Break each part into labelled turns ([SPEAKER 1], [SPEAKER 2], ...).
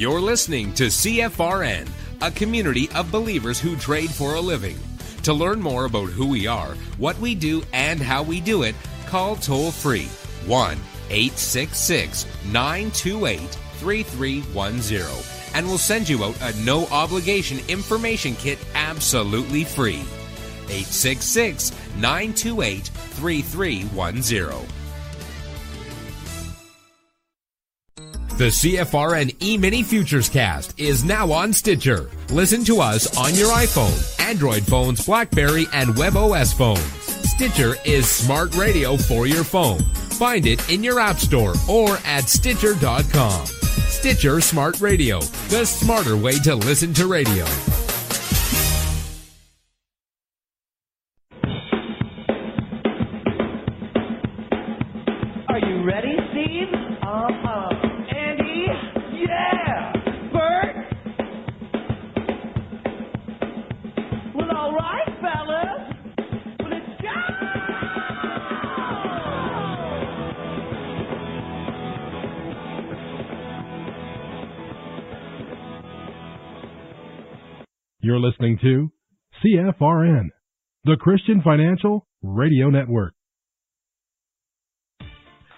[SPEAKER 1] You're listening to CFRN, a community of believers who trade for a living. To learn more about who we are, what we do, and how we do it, call toll free 1 866 928 3310 and we'll send you out a no obligation information kit absolutely free. 866 928 3310. The CFRN E-Mini Futures Cast is now on Stitcher. Listen to us on your iPhone, Android phones, BlackBerry, and WebOS phones. Stitcher is smart radio for your phone. Find it in your app store or at Stitcher.com. Stitcher Smart Radio, the smarter way to listen to radio.
[SPEAKER 2] Listening to CFRN, the Christian Financial Radio Network.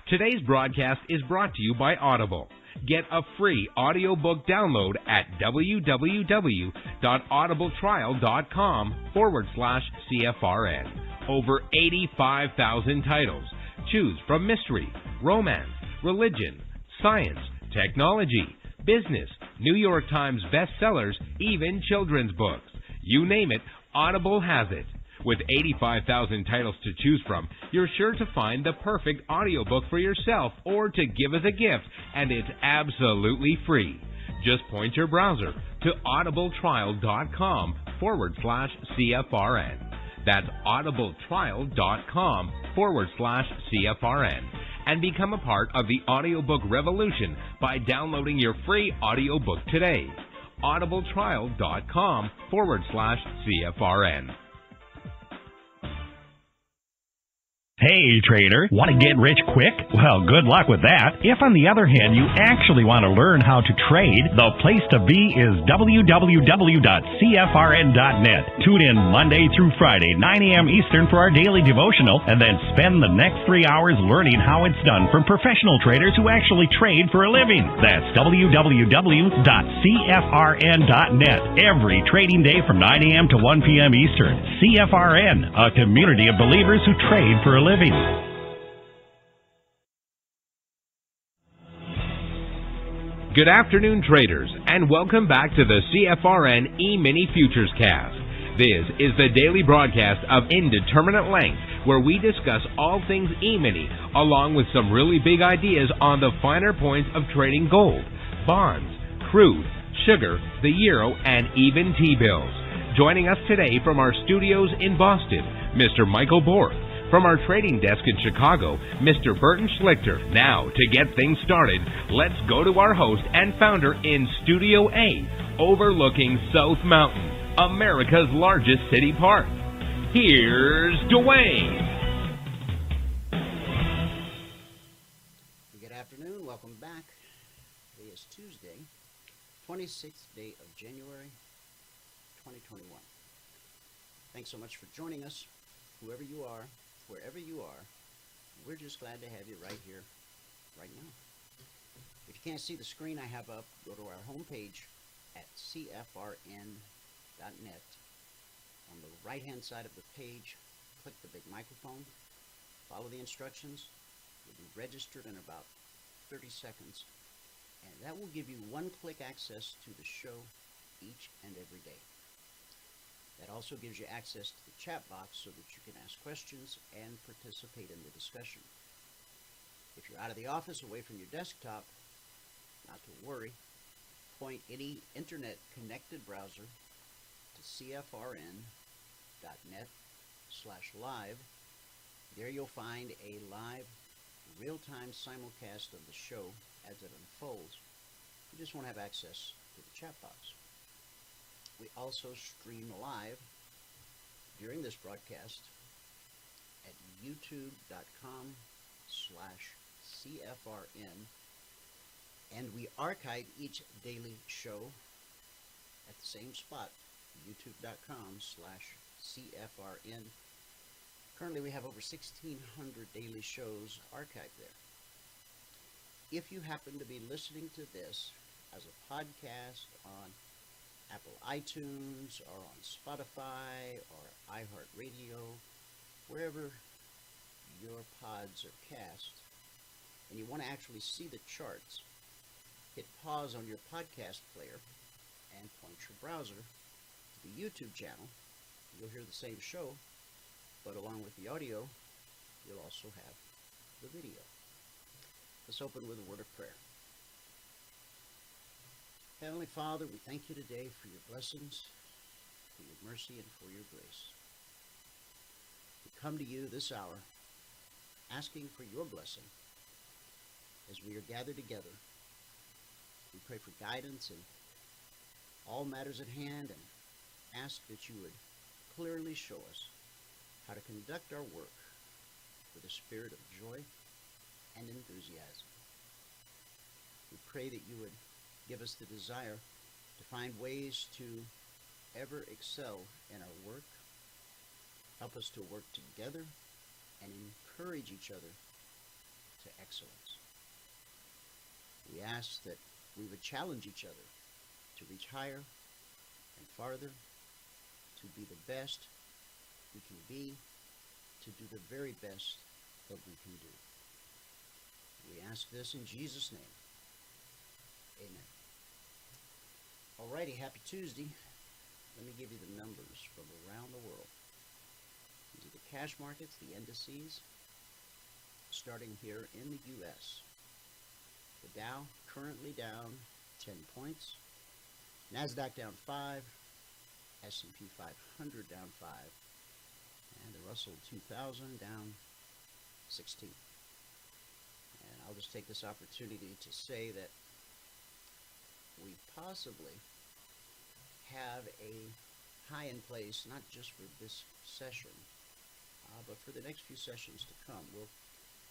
[SPEAKER 1] Today's broadcast is brought to you by Audible. Get a free audiobook download at www.audibletrial.com forward slash CFRN. Over 85,000 titles. Choose from mystery, romance, religion, science, technology, business, New York Times bestsellers, even children's books. You name it, Audible has it. With 85,000 titles to choose from, you're sure to find the perfect audiobook for yourself or to give as a gift, and it's absolutely free. Just point your browser to audibletrial.com forward slash CFRN. That's audibletrial.com forward slash CFRN. And become a part of the audiobook revolution by downloading your free audiobook today. audibletrial.com forward slash CFRN.
[SPEAKER 3] Hey, trader, want to get rich quick? Well, good luck with that. If, on the other hand, you actually want to learn how to trade, the place to be is www.cfrn.net. Tune in Monday through Friday, 9 a.m. Eastern for our daily devotional, and then spend the next three hours learning how it's done from professional traders who actually trade for a living. That's www.cfrn.net. Every trading day from 9 a.m. to 1 p.m. Eastern. CFRN, a community of believers who trade for a living.
[SPEAKER 1] Good afternoon, traders, and welcome back to the CFRN E-Mini Futures Cast. This is the daily broadcast of Indeterminate Length, where we discuss all things E-Mini, along with some really big ideas on the finer points of trading gold, bonds, crude, sugar, the euro, and even T-bills. Joining us today from our studios in Boston, Mr. Michael Borth. From our trading desk in Chicago, Mr. Burton Schlichter. Now, to get things started, let's go to our host and founder in Studio A, overlooking South Mountain, America's largest city park. Here's Dwayne.
[SPEAKER 4] Good afternoon. Welcome back. Today is Tuesday, 26th day of January, 2021. Thanks so much for joining us, whoever you are, wherever you are. We're just glad to have you right here, right now. If you can't see the screen I have up, go to our homepage at cfrn.net. On the right hand side of the page, click the big microphone, follow the instructions. You'll be registered in about 30 seconds, and that will give you one click access to the show each and every day. That also gives you access to the chat box so that you can ask questions and participate in the discussion. If you're out of the office, away from your desktop, not to worry, point any internet connected browser to cfrn.net slash live. There you'll find a live, real-time simulcast of the show as it unfolds. You just won't have access to the chat box. We also stream live during this broadcast at youtube.com slash CFRN And we archive each daily show at the same spot, youtube.com slash CFRN. Currently, we have over 1,600 daily shows archived there. If you happen to be listening to this as a podcast on Apple iTunes or on Spotify or iHeartRadio, wherever your pods are cast, and you want to actually see the charts, hit pause on your podcast player and point your browser to the YouTube channel. You'll hear the same show, but along with the audio, you'll also have the video. Let's open with a word of prayer. Heavenly Father, we thank you today for your blessings, for your mercy, and for your grace. We come to you this hour asking for your blessing as we are gathered together. We pray for guidance in all matters at hand and ask that you would clearly show us how to conduct our work with a spirit of joy and enthusiasm. We pray that you would give us the desire to find ways to ever excel in our work. Help us to work together and encourage each other to excellence. We ask that we would challenge each other to reach higher and farther, to be the best we can be, to do the very best that we can do. We ask this in Jesus' name. Amen. Alrighty, happy Tuesday. Let me give you the numbers from around the world. These are the cash markets, the indices, starting here in the U.S. The Dow currently down 10 points. NASDAQ down 5. S&P 500 down 5. And the Russell 2000 down 16. And I'll just take this opportunity to say that we possibly have a high in place, not just for this session, uh, but for the next few sessions to come. We'll,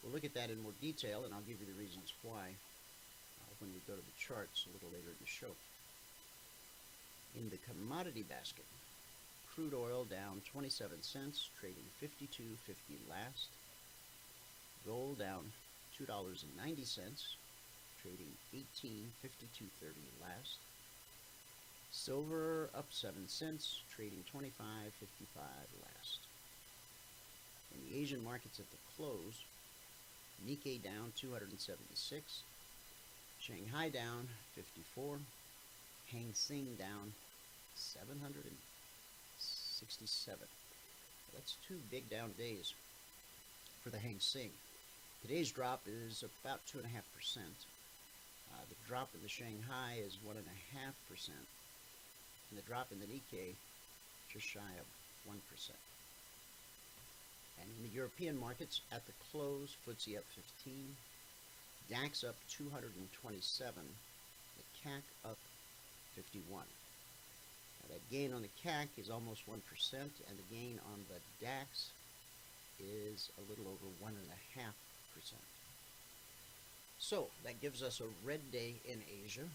[SPEAKER 4] we'll look at that in more detail, and I'll give you the reasons why uh, when we go to the charts a little later in the show. In the commodity basket, crude oil down 27 cents, trading 52.50 last. Gold down $2.90, trading 18.52.30 last. Silver up 7 cents, trading 25.55 last. In the Asian markets at the close, Nikkei down 276, Shanghai down 54, Hang Seng down 767. That's two big down days for the Hang Seng. Today's drop is about 2.5%. Uh, the drop in the Shanghai is 1.5%. And the drop in the Nikkei just shy of 1%. And in the European markets, at the close, FTSE up 15, DAX up 227, the CAC up 51. Now that gain on the CAC is almost 1%, and the gain on the DAX is a little over 1.5%. So that gives us a red day in Asia,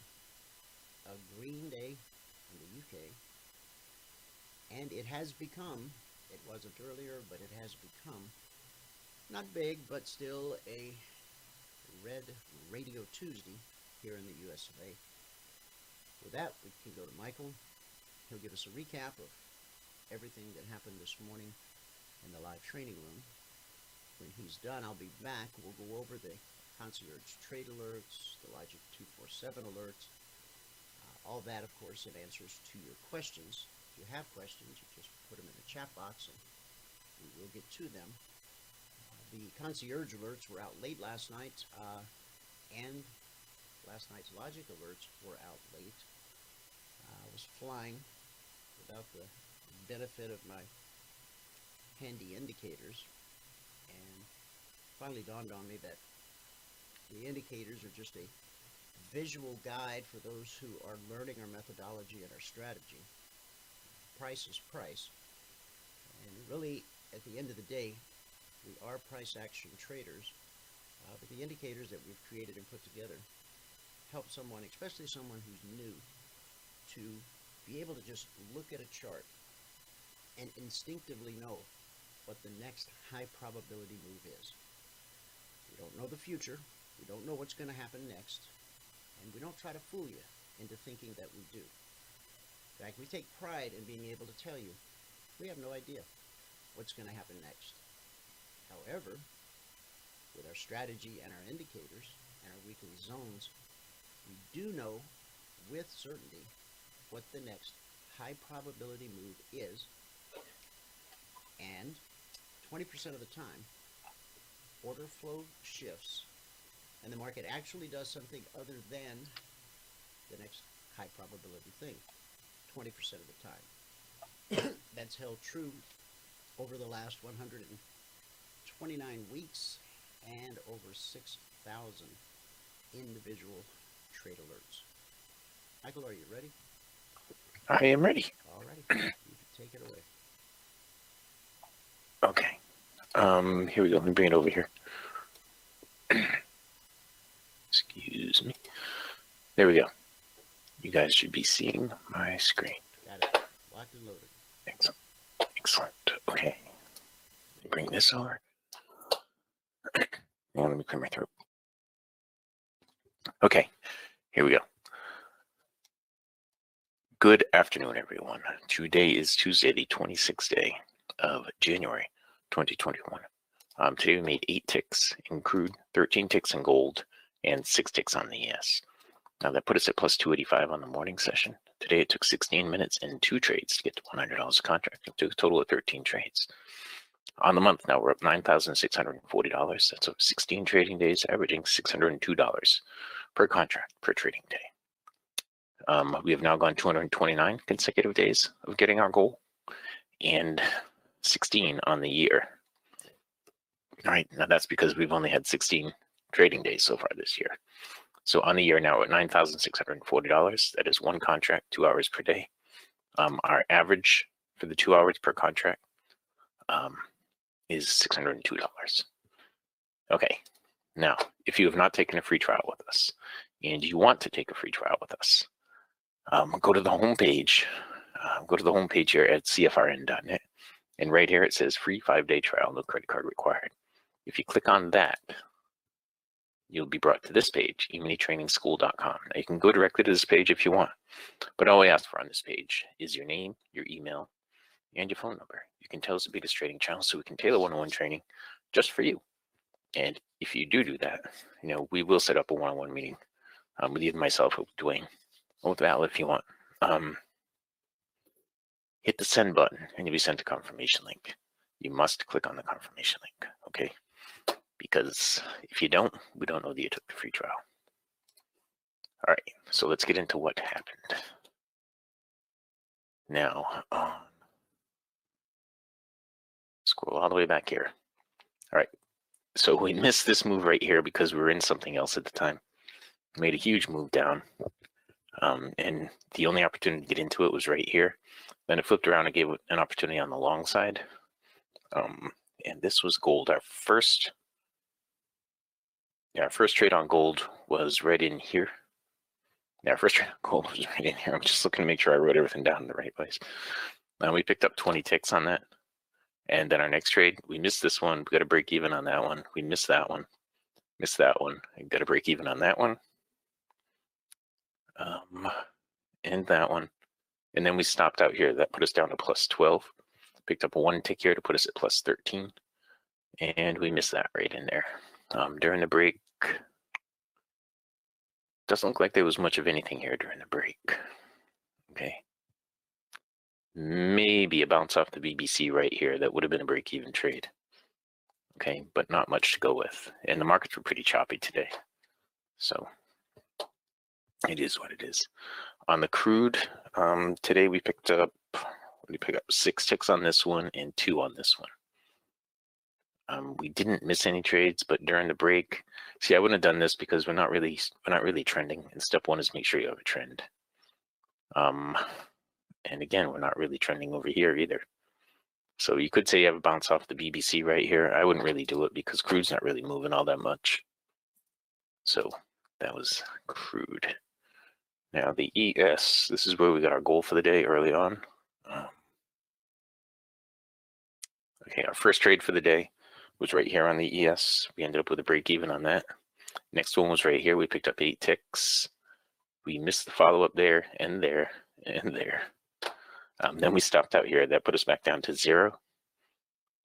[SPEAKER 4] a green day in the UK, and it has become, it wasn't earlier, but it has become, not big, but still a red Radio Tuesday here in the US of A. With that, we can go to Michael. He'll give us a recap of everything that happened this morning in the live training room. When he's done, I'll be back. We'll go over the concierge trade alerts, the Logic 247 alerts, all that, of course, in answers to your questions. If you have questions, you just put them in the chat box and we will get to them. Uh, the concierge alerts were out late last night, uh, and last night's logic alerts were out late. Uh, I was flying without the benefit of my handy indicators, and finally dawned on me that the indicators are just a visual guide for those who are learning our methodology and our strategy. Price is price. And really, at the end of the day, we are price action traders. Uh, but the indicators that we've created and put together help someone, especially someone who's new, to be able to just look at a chart and instinctively know what the next high probability move is. We don't know the future, we don't know what's going to happen next, and we don't try to fool you into thinking that we do. In fact, we take pride in being able to tell you we have no idea what's going to happen next. However, with our strategy and our indicators and our weekly zones, we do know with certainty what the next high probability move is. And 20% of the time, order flow shifts and the market actually does something other than the next high probability thing 20% of the time. That's held true over the last 129 weeks and over 6,000 individual trade alerts. Michael, are you ready?
[SPEAKER 5] I am ready.
[SPEAKER 4] All can take it away.
[SPEAKER 5] Okay. Um, here we go. Let me bring it over here. Excuse me. There we go. You guys should be seeing my screen.
[SPEAKER 4] Got it. Locked and loaded.
[SPEAKER 5] Excellent. Excellent. Okay. Bring this over. Now let me clear my throat. Okay. Here we go. Good afternoon, everyone. Today is Tuesday, the 26th day of January 2021. Um, today we made eight ticks in crude, 13 ticks in gold, and six ticks on the ES. Now that put us at plus 285 on the morning session. Today it took 16 minutes and two trades to get to $100 a contract. It took a total of 13 trades. On the month now we're up $9,640. That's over 16 trading days, averaging $602 per contract per trading day. Um, we have now gone 229 consecutive days of getting our goal and 16 on the year. All right, now that's because we've only had 16 trading days so far this year. So on the year now at $9,640. That is one contract, two hours per day. Um, our average for the two hours per contract um, is $602. Okay, now if you have not taken a free trial with us and you want to take a free trial with us, um, go to the homepage. Uh, go to the homepage here at cfrn.net. And right here it says free five day trial, no credit card required. If you click on that, you'll be brought to this page, eminitrainingschool.com. Now you can go directly to this page if you want, but all we ask for on this page is your name, your email, and your phone number. You can tell us the biggest trading channel so we can tailor one-on-one training just for you. And if you do do that, you know, we will set up a one-on-one meeting um, with either myself or Dwayne, or with Val if you want. Um, hit the send button and you'll be sent a confirmation link. You must click on the confirmation link, okay? Because if you don't, we don't know that you took the free trial. All right, so let's get into what happened. Now, um, scroll all the way back here. All right, so we missed this move right here because we were in something else at the time. Made a huge move down. Um, and the only opportunity to get into it was right here. Then it flipped around and gave an opportunity on the long side. Um, and this was gold. Our first, yeah, our first trade on gold was right in here. Yeah, our first trade on gold was right in here. I'm just looking to make sure I wrote everything down in the right place. And we picked up 20 ticks on that. And then our next trade, we missed this one. We got to break even on that one. We missed that one. Missed that one. And got to break even on that one. Um, and that one. And then we stopped out here. That put us down to plus 12. Picked up one tick here to put us at plus 13. And we missed that right in there. Um, during the break, doesn't look like there was much of anything here during the break. Okay. Maybe a bounce off the BBC right here. That would have been a break even trade. Okay, but not much to go with. And the markets were pretty choppy today. So it is what it is. On the crude, um, today we picked up, we pick up six ticks on this one and two on this one. Um, we didn't miss any trades, but during the break, see, I wouldn't have done this because we're not really, we're not really trending. And step one is make sure you have a trend. Um, and again, we're not really trending over here either. So you could say you have a bounce off the BBC right here. I wouldn't really do it because crude's not really moving all that much. So That was crude. Now the ES, this is where we got our goal for the day early on. Um, okay, our first trade for the day was right here on the ES. We ended up with a break even on that. Next one was right here. We picked up eight ticks. We missed the follow up there and there and there. Um, then we stopped out here. That put us back down to zero.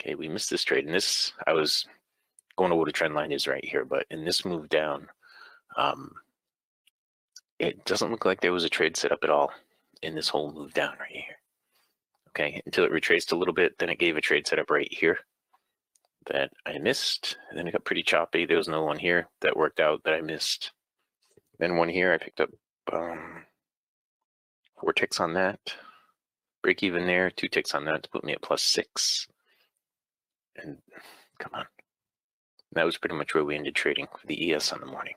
[SPEAKER 5] Okay, we missed this trade. And this, I was going to what a trend line is right here, but in this move down, um, it doesn't look like there was a trade set up at all in this whole move down right here. Okay, until it retraced a little bit, then it gave a trade setup right here that I missed. And then it got pretty choppy. There was no one here that worked out that I missed. Then one here, I picked up um, four ticks on that. Break even there, two ticks on that to put me at plus six. And come on. That was pretty much where we ended trading for the ES on the morning.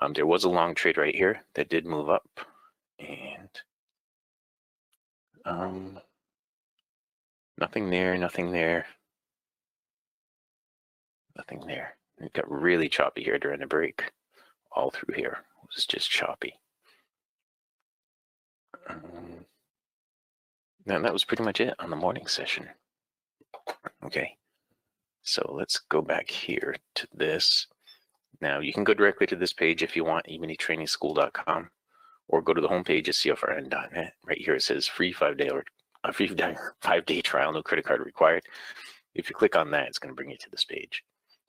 [SPEAKER 5] Um, there was a long trade right here that did move up. And um, nothing there, nothing there. Nothing there. It got really choppy here during the break. All through here it was just choppy. Um, and that was pretty much it on the morning session. Okay, so let's go back here to this. Now you can go directly to this page if you want, eminitrainingschool.com, or go to the homepage at cfrn.net. Right here it says free five day or a free five day trial, no credit card required. If you click on that, it's going to bring you to this page.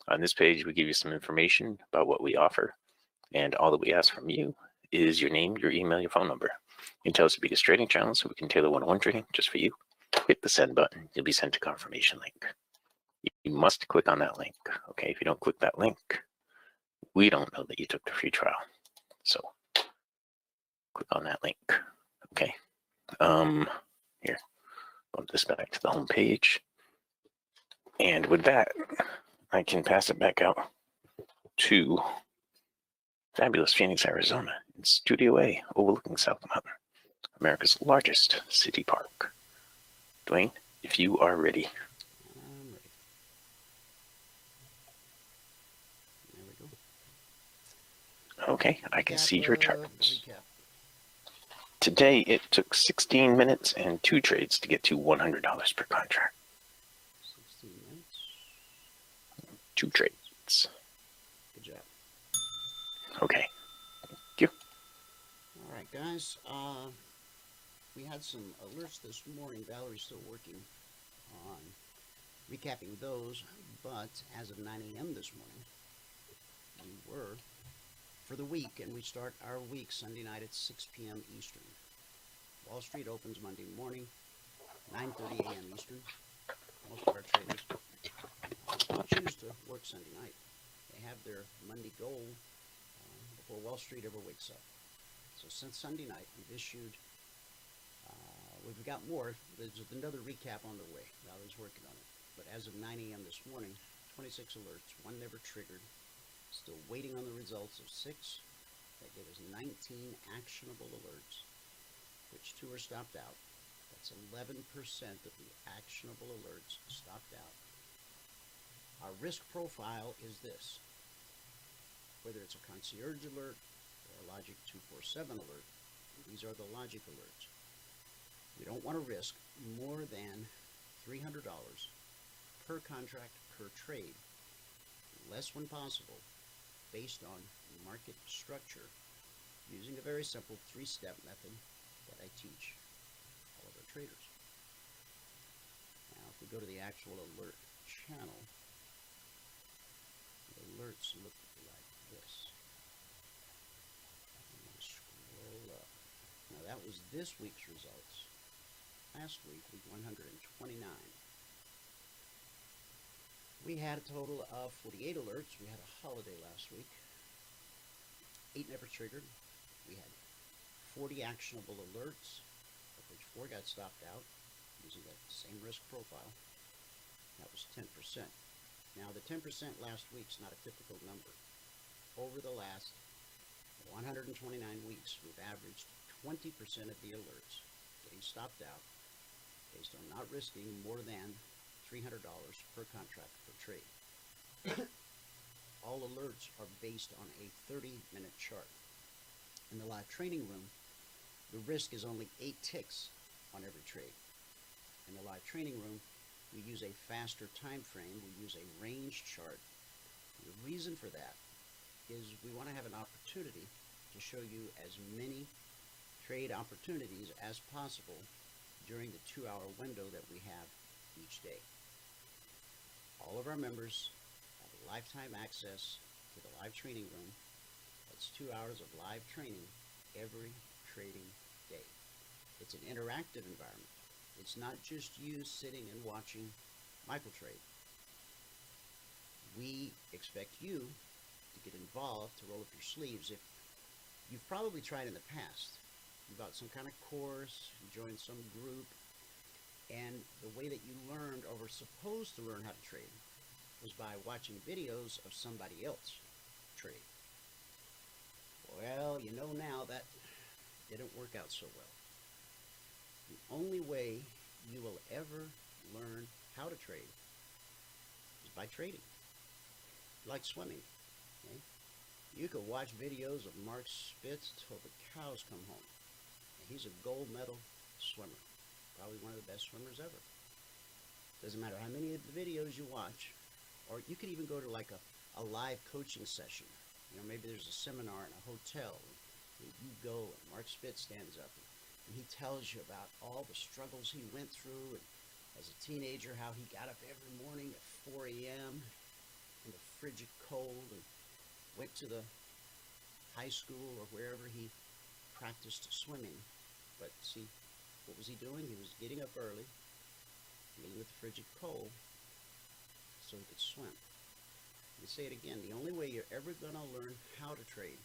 [SPEAKER 5] On this page, we give you some information about what we offer, and all that we ask from you is your name, your email, your phone number. You can tell us to be biggest trading channel so we can tailor one-on-one trading just for you. Hit the send button. You'll be sent a confirmation link. You must click on that link. Okay, if you don't click that link, we don't know that you took the free trial. So click on that link. Okay. Um, here, bump this back to the home page. And with that, I can pass it back out to fabulous Phoenix, Arizona, in Studio A, overlooking South Mountain, America's largest city park. Dwayne, if you are ready.
[SPEAKER 4] I'm ready. There we go.
[SPEAKER 5] Okay, I can
[SPEAKER 4] Recap
[SPEAKER 5] see your charts. Today it took 16 minutes and two trades to get to $100 per contract.
[SPEAKER 4] 16 minutes.
[SPEAKER 5] Two trades.
[SPEAKER 4] Good job.
[SPEAKER 5] Okay. You.
[SPEAKER 4] All right, guys. Uh, we had some alerts this morning. Valerie's still working on recapping those, but as of 9 a.m. this morning, we were for the week, and we start our week Sunday night at 6 p.m. Eastern. Wall Street opens Monday morning, 9:30 a.m. Eastern. Most of our traders choose to work Sunday night. They have their Monday goal uh, before Wall Street ever wakes up. So since Sunday night, we've issued, uh, we've got more. There's another recap on the way. Valerie's working on it. But as of 9 a.m. this morning, 26 alerts, one never triggered. Still waiting on the results of six. That gave us 19 actionable alerts, which two are stopped out. That's 11% of the actionable alerts stopped out. Our risk profile is this. Whether it's a concierge alert or a Logic 247 alert, these are the logic alerts. We don't want to risk more than $300 per contract per trade, less when possible, based on market structure using a very simple three-step method that I teach all of our traders. Now, if we go to the actual alert channel, alerts look like this. Scroll up. Now, that was this week's results. Last week, week 129. We had a total of 48 alerts. We had a holiday last week. Eight never triggered. We had 40 actionable alerts, of which four got stopped out using that same risk profile. That was 10%. Now, the 10% last week's not a typical number. Over the last 129 weeks, we've averaged 20% of the alerts getting stopped out based on not risking more than $300 per contract per trade. all alerts are based on a 30 minute chart. In the live training room, the risk is only 8 ticks on every trade. In the live training room, we use a faster time frame, we use a range chart. The reason for that is we want to have an opportunity to show you as many trade opportunities as possible during the two hour window that we have each day. All of our members have lifetime access to the live training room. That's two hours of live training every trading day. It's an interactive environment. It's not just you sitting and watching MicroTrade. We expect you to get involved, to roll up your sleeves. If you've probably tried in the past, you bought some kind of course, you joined some group, and the way that you learned or were supposed to learn how to trade was by watching videos of somebody else trade. Well, you know now that didn't work out so well. The only way you will ever learn how to trade is by trading. Like swimming. Okay? You could watch videos of Mark Spitz till the cows come home. He's a gold medal swimmer. Probably one of the best swimmers ever. Doesn't matter how many of the videos you watch, or you could even go to like a, a live coaching session. You know, maybe there's a seminar in a hotel, and you go, and Mark Spitz stands up, and, he tells you about all the struggles he went through, and as a teenager, how he got up every morning at 4 a.m. in the frigid cold, and went to the high school or wherever he practiced swimming. But see, what was he doing? He was getting up early, dealing with the frigid cold, so he could swim. Let me say it again. The only way you're ever going to learn how to trade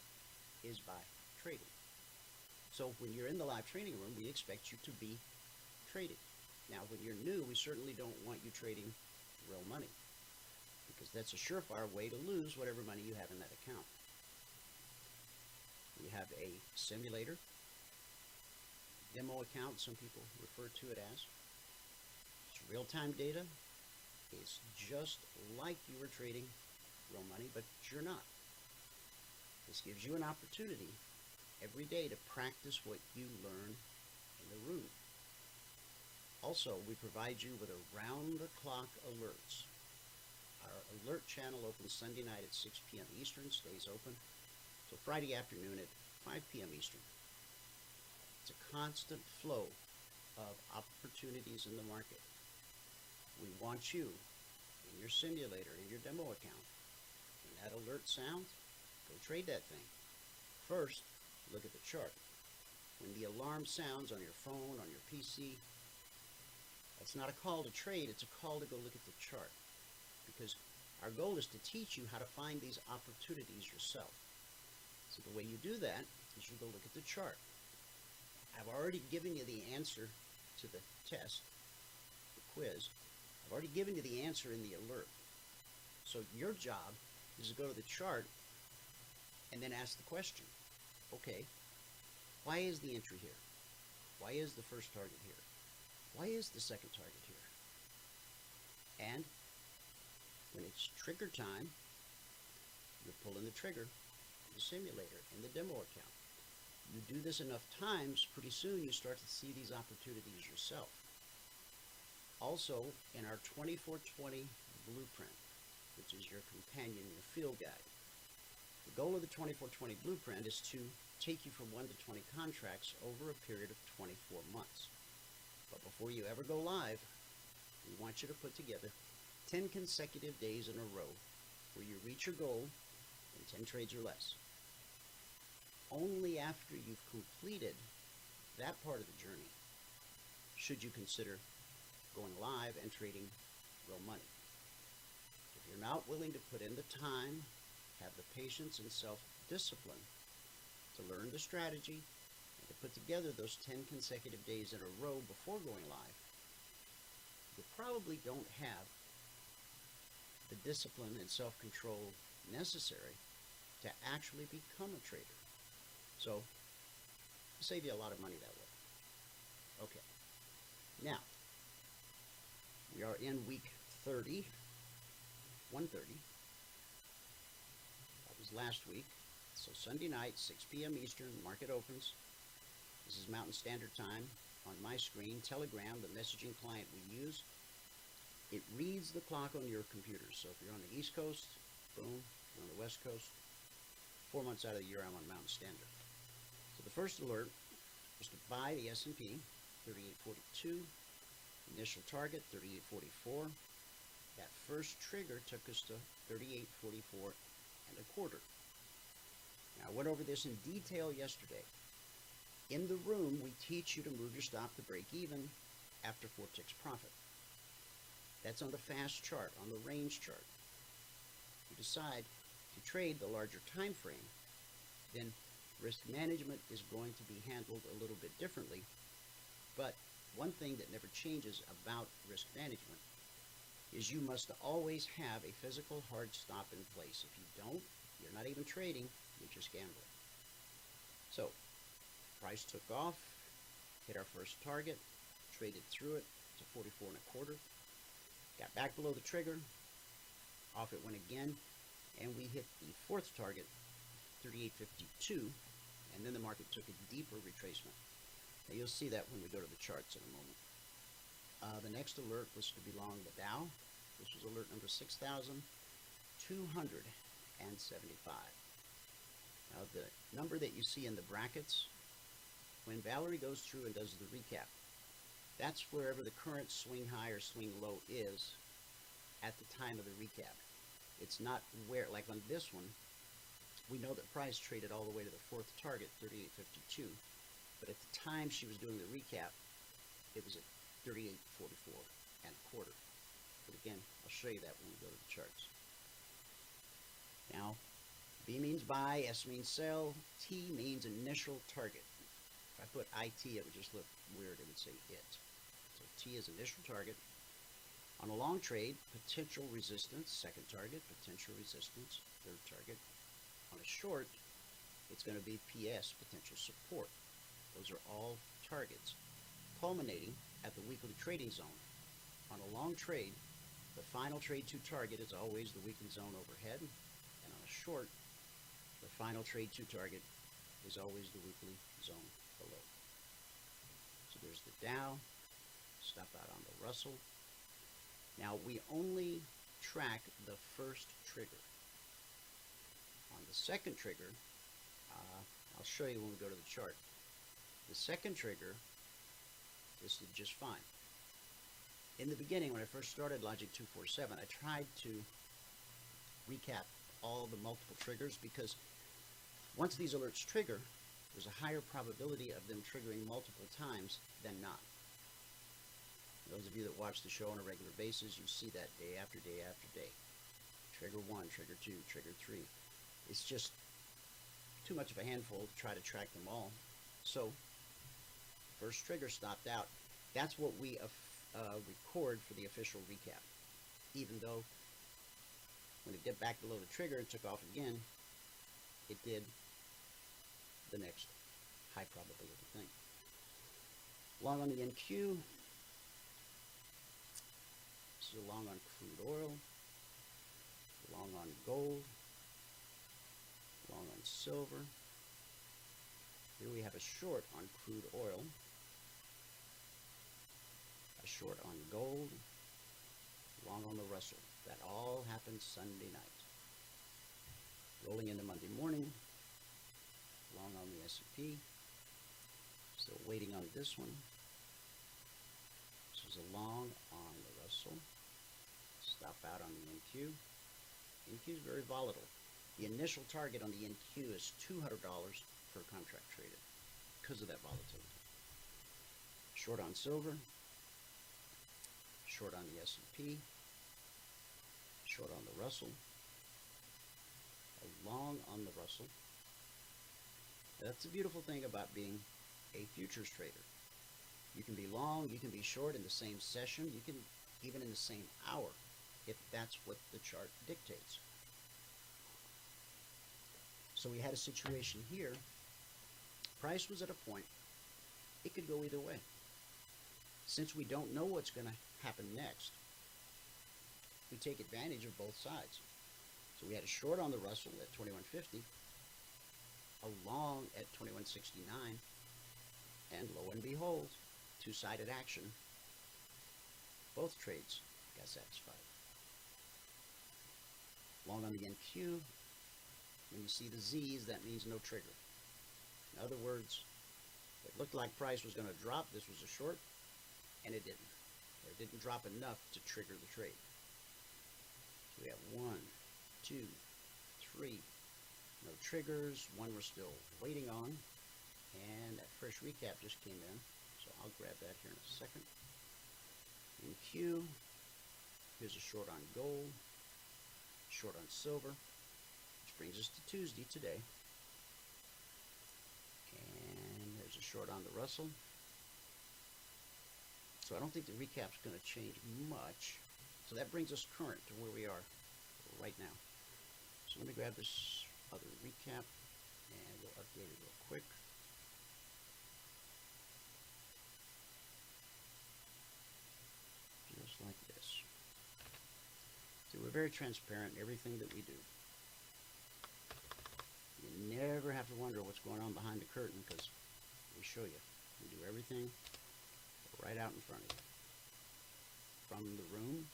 [SPEAKER 4] is by trading. So when you're in the live training room, we expect you to be trading. Now, when you're new, we certainly don't want you trading real money because that's a surefire way to lose whatever money you have in that account. We have a simulator, demo account, some people refer to it as. It's real-time data. It's just like you were trading real money, but you're not. This gives you an opportunity every day to practice what you learn in the room. Also, we provide you with around-the-clock alerts. Our alert channel opens Sunday night at 6 p.m. Eastern, stays open till Friday afternoon at 5 p.m. Eastern. It's a constant flow of opportunities in the market. We want you in your simulator, in your demo account. When that alert sounds, go trade that thing. First, look at the chart. When the alarm sounds on your phone, on your PC, that's not a call to trade, it's a call to go look at the chart. Because our goal is to teach you how to find these opportunities yourself. So the way you do that is you go look at the chart. I've already given you the answer to the test, the quiz. I've already given you the answer in the alert. So your job is to go to the chart and then ask the question. Okay, why is the entry here? Why is the first target here? Why is the second target here? And when it's trigger time, you're pulling the trigger in the simulator in the demo account. You do this enough times, pretty soon you start to see these opportunities yourself. Also, in our 2420 blueprint, which is your companion, your field guide, the goal of the 2420 blueprint is to take you from 1 to 20 contracts over a period of 24 months. But before you ever go live, we want you to put together 10 consecutive days in a row where you reach your goal in 10 trades or less only after you've completed that part of the journey should you consider going live and trading real money. If you're not willing to put in the time, have the patience and self-discipline to learn the strategy and to put together those 10 consecutive days in a row before going live, you probably don't have the discipline and self-control necessary to actually become a trader. So, save you a lot of money that way. Okay. Now, we are in week 30, 130. Last week. So Sunday night, 6 p.m. Eastern, market opens. This is Mountain Standard Time. On my screen, Telegram, the messaging client we use, it reads the clock on your computer. So if you're on the East Coast, boom, you're on the West Coast. Four months out of the year, I'm on Mountain Standard. So the first alert was to buy the S&P 3842, initial target 3844. That first trigger took us to 3844 and a quarter. Now, I went over this in detail yesterday. In the room, we teach you to move your stop to break even after four ticks profit. That's on the fast chart, on the range chart. You decide to trade the larger time frame, then risk management is going to be handled a little bit differently. But one thing that never changes about risk management is you must always have a physical hard stop in place. If you don't, you're not even trading, you're just gambling. So, price took off, hit our first target, traded through it to 44 and a quarter, got back below the trigger, off it went again, and we hit the fourth target, 38.52, and then the market took a deeper retracement. Now you'll see that when we go to the charts in a moment. Uh, the next alert was to belong the Dow. This was alert number 6,275. Now the number that you see in the brackets, when Valerie goes through and does the recap, that's wherever the current swing high or swing low is at the time of the recap. It's not where, like on this one, we know that price traded all the way to the fourth target, 38.52. But at the time she was doing the recap, it was at 38.44 and a quarter. But again, I'll show you that when we go to the charts. Now, B means buy, S means sell, T means initial target. If I put IT, it would just look weird. It would say it. So T is initial target. On a long trade, potential resistance, second target, potential resistance, third target. On a short, it's going to be PS, potential support. Those are all targets, culminating at the weekly trading zone. On a long trade, the final trade to target is always the weekly zone overhead, and on a short, the final trade to target is always the weekly zone below. So there's the Dow, stop out on the Russell. Now we only track the first trigger. On the second trigger, uh, I'll show you when we go to the chart. The second trigger, this did just fine. In the beginning, when I first started Logic 247, I tried to recap all the multiple triggers because once these alerts trigger, there's a higher probability of them triggering multiple times than not. Those of you that watch the show on a regular basis, you see that day after day after day. Trigger 1, trigger 2, trigger 3. It's just too much of a handful to try to track them all. So first trigger stopped out. That's what we uh, record for the official recap. Even though when it dipped back below the trigger and took off again, it did the next high probability thing. Long on the NQ, this is long on crude oil, long on gold, long on silver. Here we have a short on crude oil, short on gold, long on the Russell. That all happened Sunday night. Rolling into Monday morning, long on the S&P. Still waiting on this one. This is a long on the Russell. Stop out on the NQ. NQ is very volatile. The initial target on the NQ is $200 per contract traded because of that volatility. Short on silver, short on the S&P, short on the Russell, a long on the Russell. That's the beautiful thing about being a futures trader. You can be long, you can be short in the same session, you can even in the same hour if that's what the chart dictates. So we had a situation here. Price was at a point, it could go either way. Since we don't know what's going to happen next, we take advantage of both sides. So we had a short on the Russell at 2150, a long at 2169, and lo and behold, two-sided action. Both trades got satisfied. Long on the NQ, when you see the Z's, that means no trigger. In other words, it looked like price was going to drop. This was a short, and it didn't. Or it didn't drop enough to trigger the trade. So we have one, two, three. No triggers. One we're still waiting on. And that fresh recap just came in. So I'll grab that here in a second. In Q, here's a short on gold, short on silver, which brings us to Tuesday today. And there's a short on the Russell. So I don't think the recap's going to change much. So that brings us current to where we are right now. So let me grab this other recap and we'll update it real quick. Just like this. See, we're very transparent in everything that we do. You never have to wonder what's going on behind the curtain because we show you. We do everything right out in front of you. From the room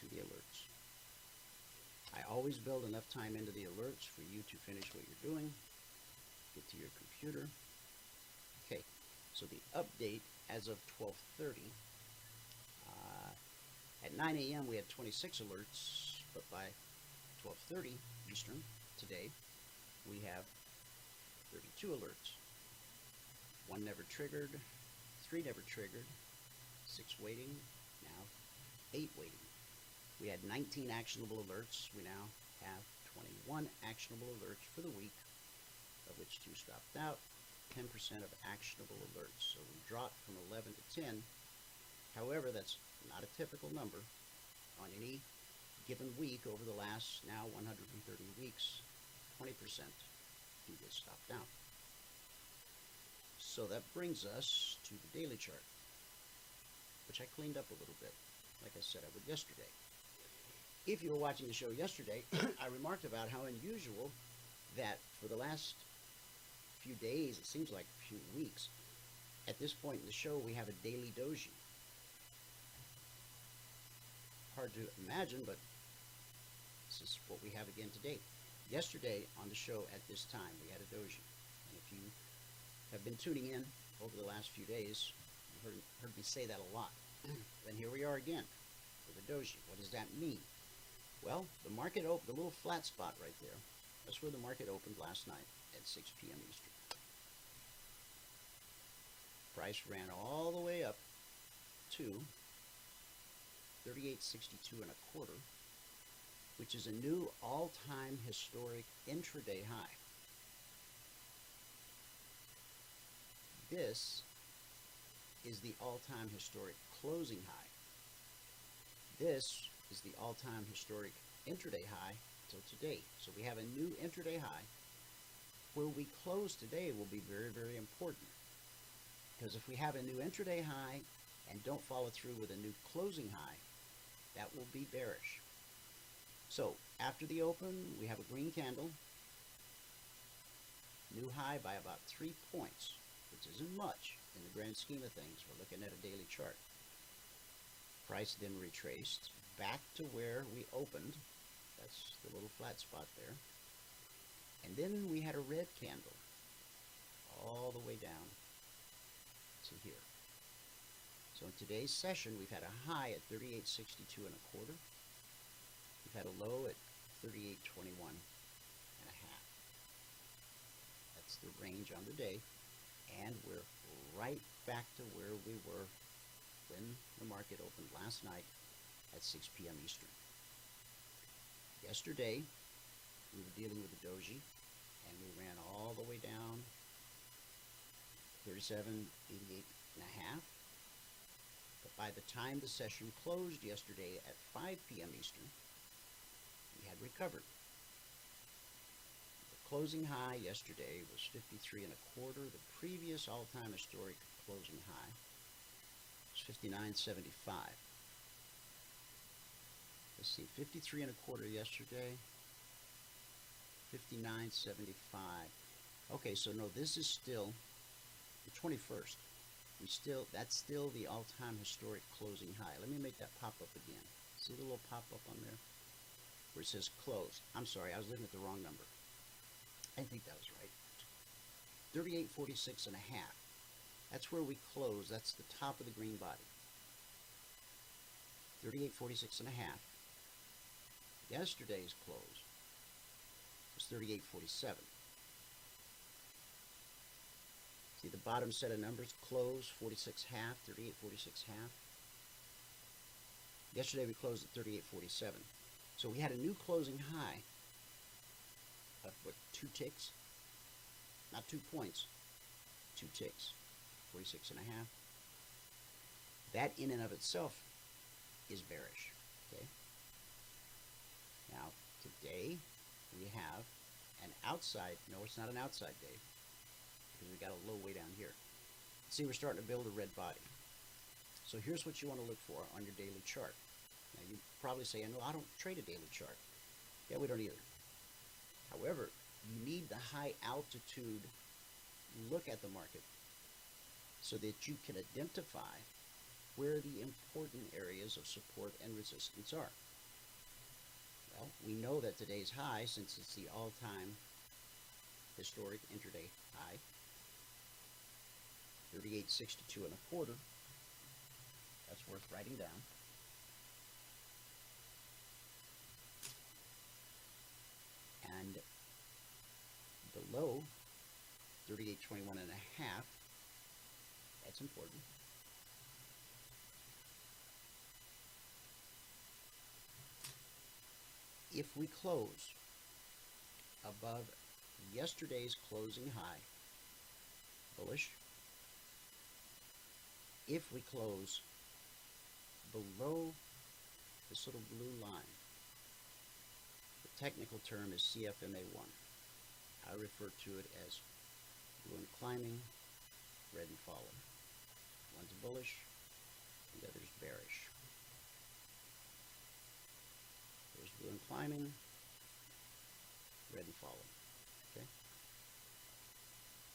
[SPEAKER 4] to the alerts. I always build enough time into the alerts for you to finish what you're doing, get to your computer. Okay, so the update as of 1230, uh, at 9 a.m. we had 26 alerts, but by 1230 Eastern today, we have 32 alerts. One never triggered, three never triggered, six waiting, now eight waiting. We had 19 actionable alerts. We now have 21 actionable alerts for the week, of which two stopped out. 10% of actionable alerts. So we dropped from 11 to 10. However, that's not a typical number on any given week over the last now 130 weeks. 20% do get stopped out. So that brings us to the daily chart, which I cleaned up a little bit, like I said I would yesterday. If you were watching the show yesterday, I remarked about how unusual that for the last few days, it seems like a few weeks, at this point in the show, we have a daily doji. Hard to imagine, but this is what we have again today. Yesterday on the show at this time, we had a doji. And if you have been tuning in over the last few days, you heard, heard me say that a lot. then here we are again with the doji. What does that mean? Well, the market opened, the little flat spot right there, that's where the market opened last night at 6 p.m. Eastern. Price ran all the way up to 38.62 and a quarter, which is a new all-time historic intraday high. This is the all-time historic closing high. This is the all-time historic intraday high till today. So we have a new intraday high. Where we close today will be very, very important. Because if we have a new intraday high and don't follow through with a new closing high, that will be bearish. So after the open, we have a green candle, new high by about three points, which isn't much in the grand scheme of things. We're looking at a daily chart. Price then retraced back to where we opened. That's the little flat spot there. And then we had a red candle all the way down to here. So in today's session, we've had a high at 38.62 and a quarter. We've had a low at 38.21 and a half. That's the range on the day. And we're right back to where we were when the market opened last night at 6 p.m. Eastern. Yesterday, we were dealing with the doji, and we ran all the way down 37.88 and a half. But by the time the session closed yesterday at 5 p.m. Eastern, we had recovered. Closing high yesterday was 53 and a quarter. The previous all-time historic closing high was 59.75. let's see, 53 and a quarter yesterday. 59.75. Okay, so no, this is still the 21st. We still, that's still the all-time historic closing high. Let me make that pop up again. See the little pop up on there? Where it says close. I'm sorry, I was looking at the wrong number. I think that was right. 38.46 and a half. That's where we close. That's the top of the green body. 38.46 and a half. Yesterday's close was 38.47. See the bottom set of numbers, close 46 half, 38.46 half. Yesterday we closed at 38.47. So we had a new closing high of what, two ticks? Not two points, two ticks, 46 and a half. That in and of itself is bearish, okay? Now, today we have an outside, no, it's not an outside day, because we got a low way down here. See, we're starting to build a red body. So here's what you want to look for on your daily chart. Now, you probably say, no, I don't trade a daily chart. Yeah, we don't either. However, you need the high altitude look at the market so that you can identify where the important areas of support and resistance are. Well, we know that today's high, since it's the all-time historic intraday high, 38.62 and a quarter, that's worth writing down. And the low, 38.21 and a half, that's important. If we close above yesterday's closing high, bullish. If we close below this little blue line, technical term is CFMA1. I refer to it as blue and climbing, red and falling. One's bullish, the other's bearish. There's blue and climbing, red and falling. Okay?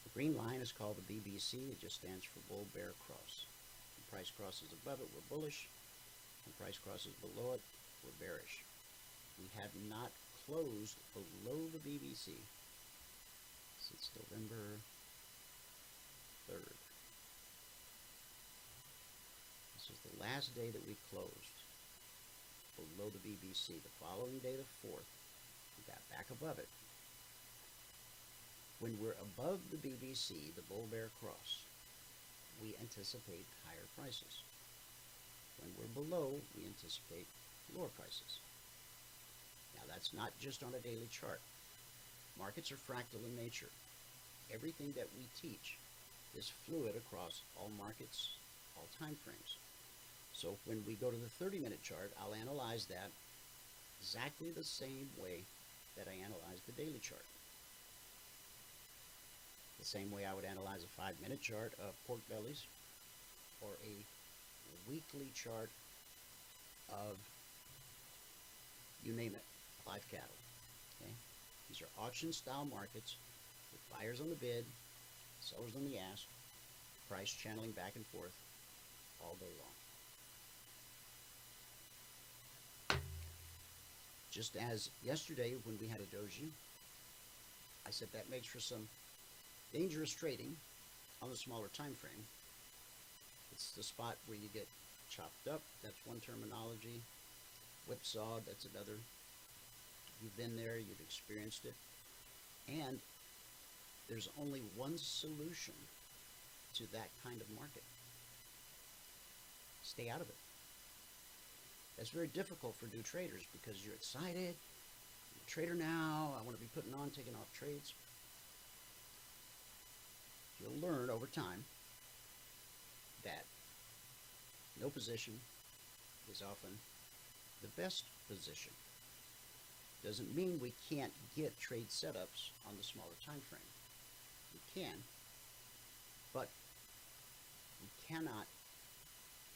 [SPEAKER 4] The green line is called the BBC. It just stands for bull bear cross. When price crosses above it, we're bullish. When price crosses below it, we're bearish. We have not closed below the BBC since November 3rd. This is the last day that we closed below the BBC. The following day, the 4th, we got back above it. When we're above the BBC, the bull bear cross, we anticipate higher prices. When we're below, we anticipate lower prices. Now, that's not just on a daily chart. Markets are fractal in nature. Everything that we teach is fluid across all markets, all time frames. So when we go to the 30 minute chart, I'll analyze that exactly the same way that I analyze the daily chart. The same way I would analyze a five minute chart of pork bellies or a weekly chart of you name it, live cattle. Okay? These are auction style markets with buyers on the bid, sellers on the ask, price channeling back and forth all day long. Just as yesterday when we had a doji, I said that makes for some dangerous trading on the smaller time frame. It's the spot where you get chopped up. That's one terminology. Whipsawed, that's another. You've been there, you've experienced it. And there's only one solution to that kind of market. Stay out of it. That's very difficult for new traders because you're excited. I'm a trader now. I want to be putting on, taking off trades. You'll learn over time that no position is often the best position. Doesn't mean we can't get trade setups on the smaller time frame. We can, but we cannot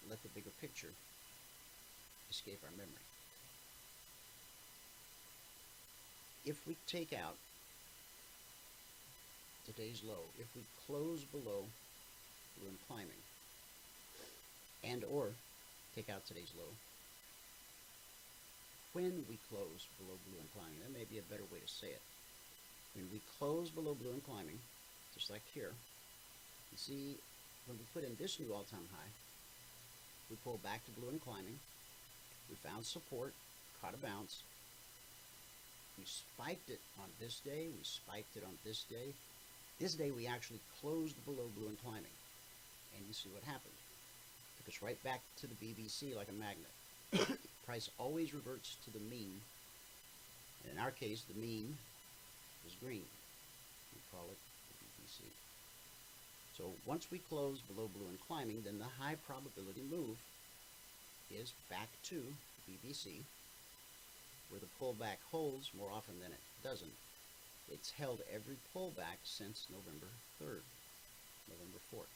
[SPEAKER 4] let the bigger picture escape our memory. if we take out today's low, if we close below and climbing, and or take out today's low, when we close below blue and climbing, that may be a better way to say it. When we close below blue and climbing, just like here, you see when we put in this new all-time high, we pull back to blue and climbing, we found support, caught a bounce, we spiked it on this day, we spiked it on this day. This day we actually closed below blue and climbing. And you see what happened. Took us right back to the BBC like a magnet. Price always reverts to the mean. And in our case, the mean is green. We call it BBC. So once we close below blue and climbing, then the high probability move is back to BBC, where the pullback holds more often than it doesn't. It's held every pullback since November 3rd, November 4th.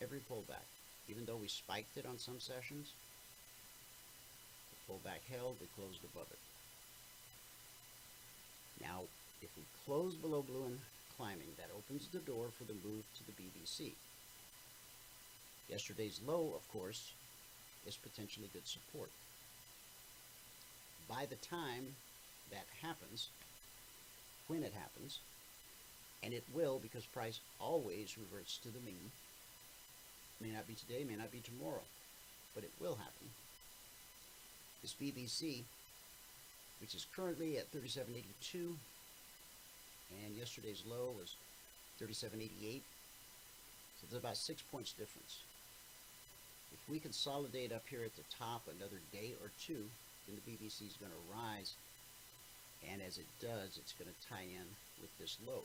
[SPEAKER 4] Every pullback. Even though we spiked it on some sessions, the pullback held, we closed above it. Now, if we close below blue and climbing, that opens the door for the move to the BBC. Yesterday's low, of course, is potentially good support. By the time that happens, when it happens, and it will because price always reverts to the mean, may not be today, may not be tomorrow, but it will happen. This BBC, which is currently at 37.82, and yesterday's low was 37.88, so there's about six points difference. If we consolidate up here at the top another day or two, then the BBC is going to rise, and as it does, it's going to tie in with this low.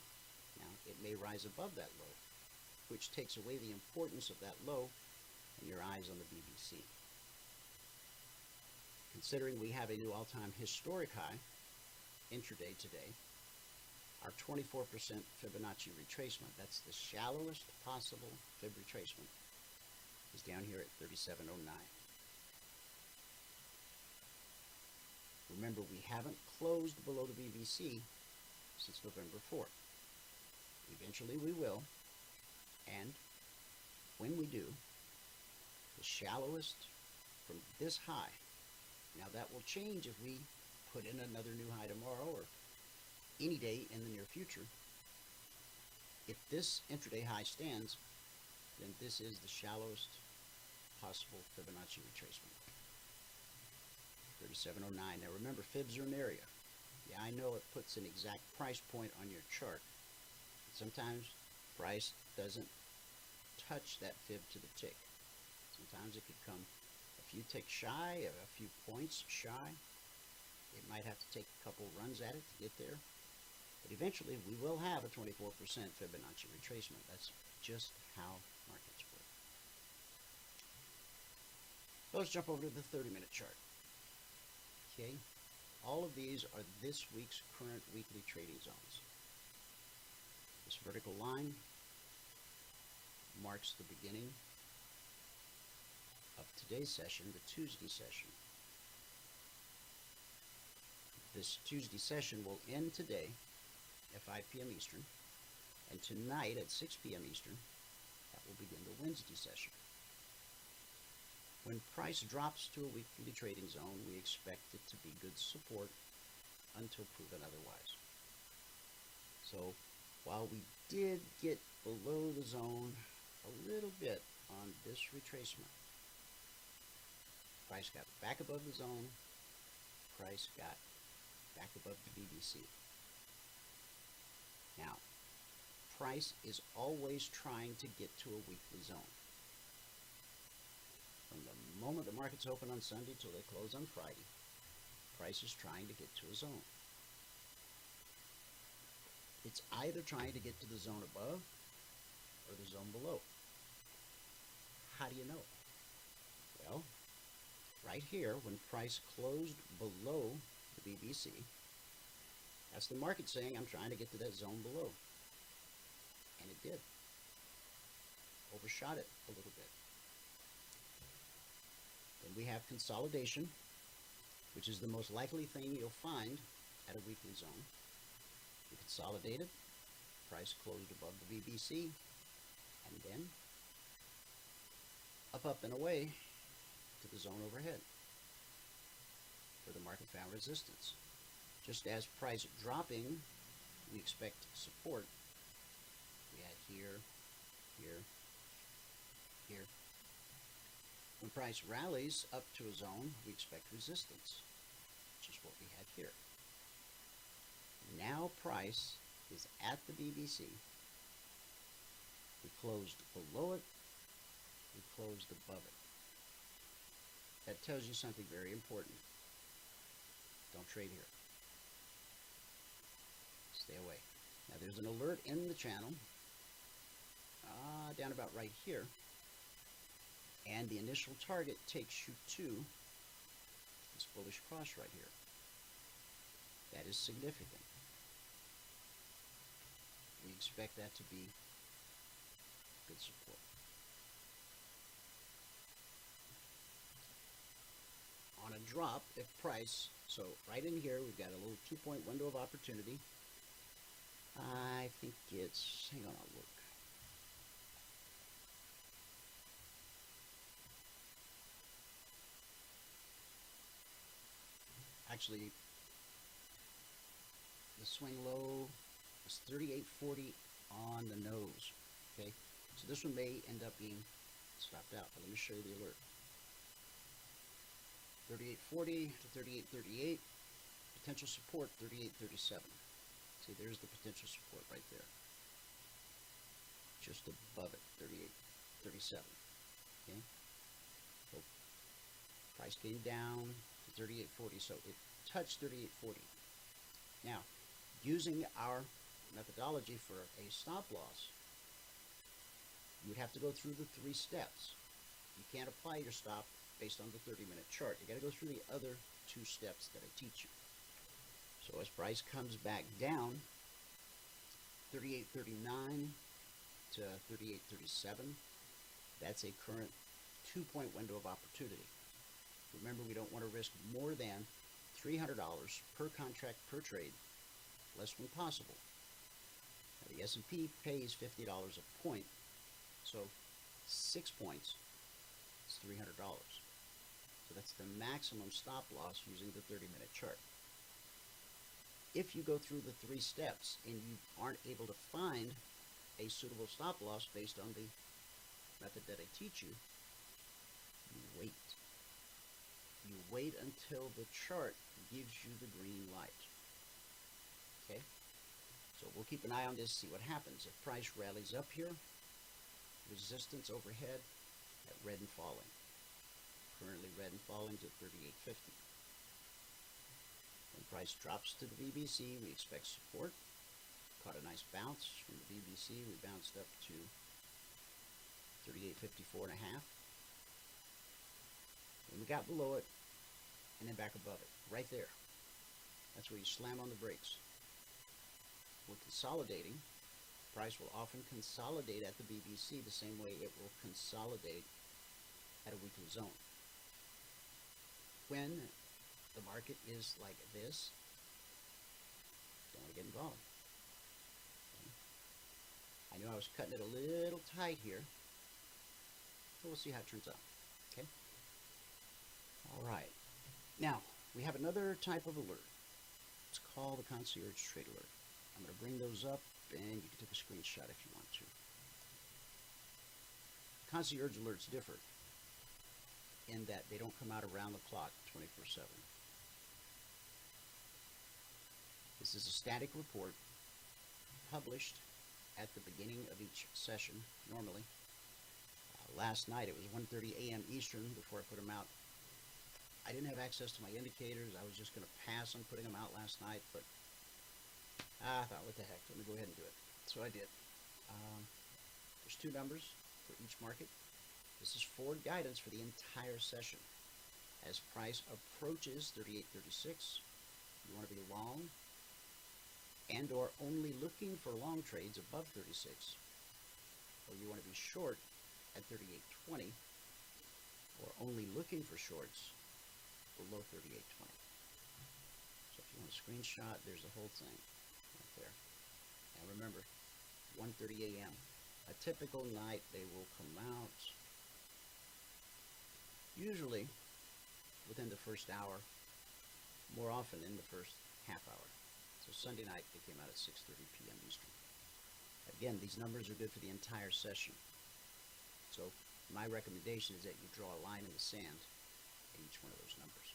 [SPEAKER 4] Now, it may rise above that low, which takes away the importance of that low and your eyes on the BBC. Considering we have a new all-time historic high intraday today, our 24% Fibonacci retracement, that's the shallowest possible fib retracement, is down here at 3709. Remember, we haven't closed below the BBC since November 4th. Eventually we will, and when we do, the shallowest from this high, now that will change if we put in another new high tomorrow or any day in the near future. If this intraday high stands, then this is the shallowest possible Fibonacci retracement. 3709. Now remember, fibs are an area. Yeah, I know it puts an exact price point on your chart. Sometimes price doesn't touch that fib to the tick. Sometimes it could come few ticks shy, a few points shy. It might have to take a couple runs at it to get there. But eventually we will have a 24% Fibonacci retracement. That's just how markets work. Let's jump over to the 30-minute chart. Okay, all of these are this week's current weekly trading zones. This vertical line marks the beginning of today's session, the Tuesday session. This Tuesday session will end today at 5 p.m. Eastern, and tonight at 6 p.m. Eastern, that will begin the Wednesday session. When price drops to a weekly trading zone, we expect it to be good support until proven otherwise. So while we did get below the zone a little bit on this retracement, price got back above the zone, price got back above the BBC. Now, price is always trying to get to a weekly zone. From the moment the markets open on Sunday till they close on Friday, price is trying to get to a zone. It's either trying to get to the zone above or the zone below. How do you know? Well, right here, when price closed below the BBC, that's the market saying, I'm trying to get to that zone below. And it did. Overshot it a little bit. Then we have consolidation, which is the most likely thing you'll find at a weekly zone. We consolidated, price closed above the BBC, and then up, up, and away to the zone overhead where the market found resistance. Just as price dropping, we expect support. We had here, here, here. When price rallies up to a zone, we expect resistance, which is what we had here. Now price is at the BBC. We closed below it. We closed above it. That tells you something very important. Don't trade here. Stay away. Now there's an alert in the channel, uh, down about right here, and the initial target takes you to this bullish cross right here. That is significant. We expect that to be good support. On a drop, if price, so right in here, we've got a little two point window of opportunity. I think it's, hang on, I'll look. Actually, the swing low was 38.40 on the nose. Okay, so this one may end up being stopped out, but let me show you the alert. 38.40 to 38.38, potential support 38.37. See, there's the potential support right there. Just above it, 38.37. Okay, so price came down to 38.40, so it touched 38.40. Now, using our methodology for a stop loss, you'd have to go through the three steps. You can't apply your stop based on the 30 minute chart. You got to go through the other two steps that I teach you. So as price comes back down, 38.39 to 38.37, that's a current two point window of opportunity. Remember, we don't want to risk more than $300 per contract per trade, less when possible. Now, the S&P pays $50 a point, so six points is $300. That's the maximum stop loss using the 30-minute chart. If you go through the three steps and you aren't able to find a suitable stop loss based on the method that I teach you, you wait. You wait until the chart gives you the green light. Okay? So we'll keep an eye on this, see what happens. If price rallies up here, resistance overhead at red and falling. Currently red and falling to 38.50. When price drops to the BBC, we expect support. Caught a nice bounce from the BBC. We bounced up to 38.54 and a half. And we got below it and then back above it, right there. That's where you slam on the brakes. We're consolidating. Price will often consolidate at the BBC the same way it will consolidate at a weekly zone. When the market is like this, don't want to get involved. Okay. I knew I was cutting it a little tight here, so we'll see how it turns out. Okay. All right. Now we have another type of alert. It's called the concierge trade alert. I'm going to bring those up, and you can take a screenshot if you want to. Concierge alerts differ in that they don't come out around the clock 24 7. This is a static report published at the beginning of each session, normally. Uh, last night it was 1.30 a.m. Eastern before I put them out. I didn't have access to my indicators. I was just going to pass on putting them out last night, but ah, I thought, what the heck, let me go ahead and do it. So I did. Um, there's two numbers for each market. This is forward guidance for the entire session. As price approaches 38.36, you want to be long and or only looking for long trades above 36, or you want to be short at 38.20, or only looking for shorts below 38.20. So if you want the screenshot, there's the whole thing right there. And remember, 1.30 a.m. A typical night, they will come out usually within the first hour, more often in the first half hour. So Sunday night they came out at 6:30 p.m. Eastern. Again, these numbers are good for the entire session. So my recommendation is that you draw a line in the sand at each one of those numbers.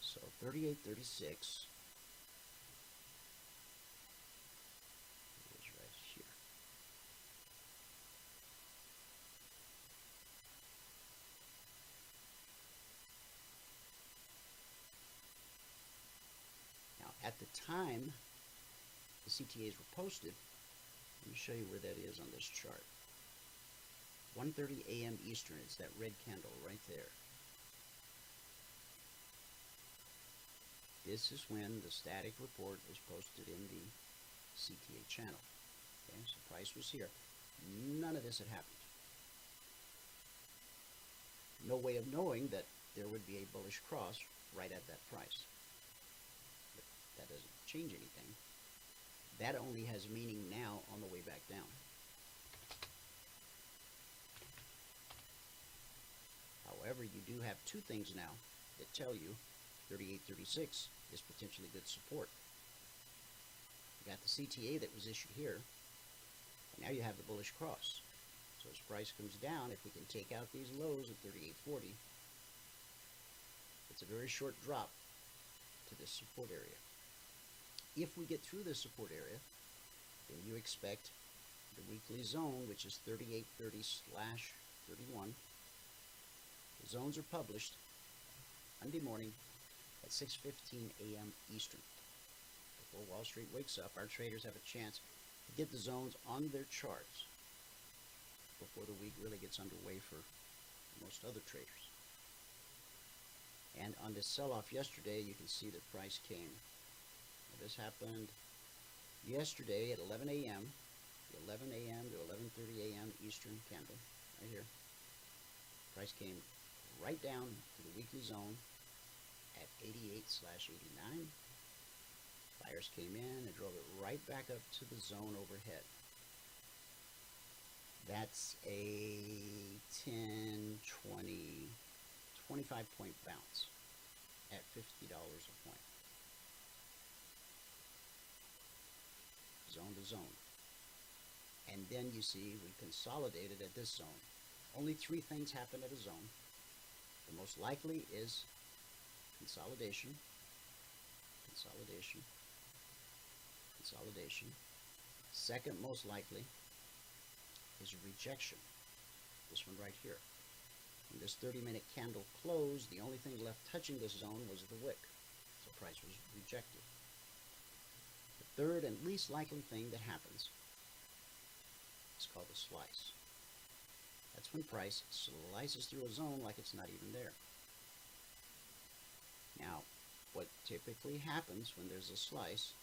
[SPEAKER 4] So 38, 36, time the CTAs were posted, let me show you where that is on this chart. 1.30 a.m. Eastern, it's that red candle right there. This is when the static report was posted in the CTA channel. Okay, so price was here. None of this had happened. No way of knowing that there would be a bullish cross right at that price. But that doesn't change anything. That only has meaning now on the way back down. However, you do have two things now that tell you 3836 is potentially good support. You got the CTA that was issued here, and now you have the bullish cross. So as price comes down, if we can take out these lows at 3840, it's a very short drop to this support area. If we get through this support area, then you expect the weekly zone, which is 3830 slash 31. The zones are published Monday morning at 6.15 a.m. Eastern. Before Wall Street wakes up, our traders have a chance to get the zones on their charts before the week really gets underway for most other traders. And on this sell-off yesterday, you can see the price came. This happened yesterday at 11 a.m. 11 a.m. to 11:30 a.m. Eastern candle, right here. Price came right down to the weekly zone at 88 slash 89. Buyers came in and drove it right back up to the zone overhead. That's a 10, 20, 25 point bounce at $50 a point. Zone to zone. And then you see we consolidated at this zone. Only three things happen at a zone. The most likely is consolidation, consolidation, consolidation. Second most likely is rejection. This one right here. When this 30 minute candle closed, the only thing left touching this zone was the wick. So price was rejected. Third and least likely thing that happens is called a slice. That's when price slices through a zone like it's not even there. Now, what typically happens when there's a slice,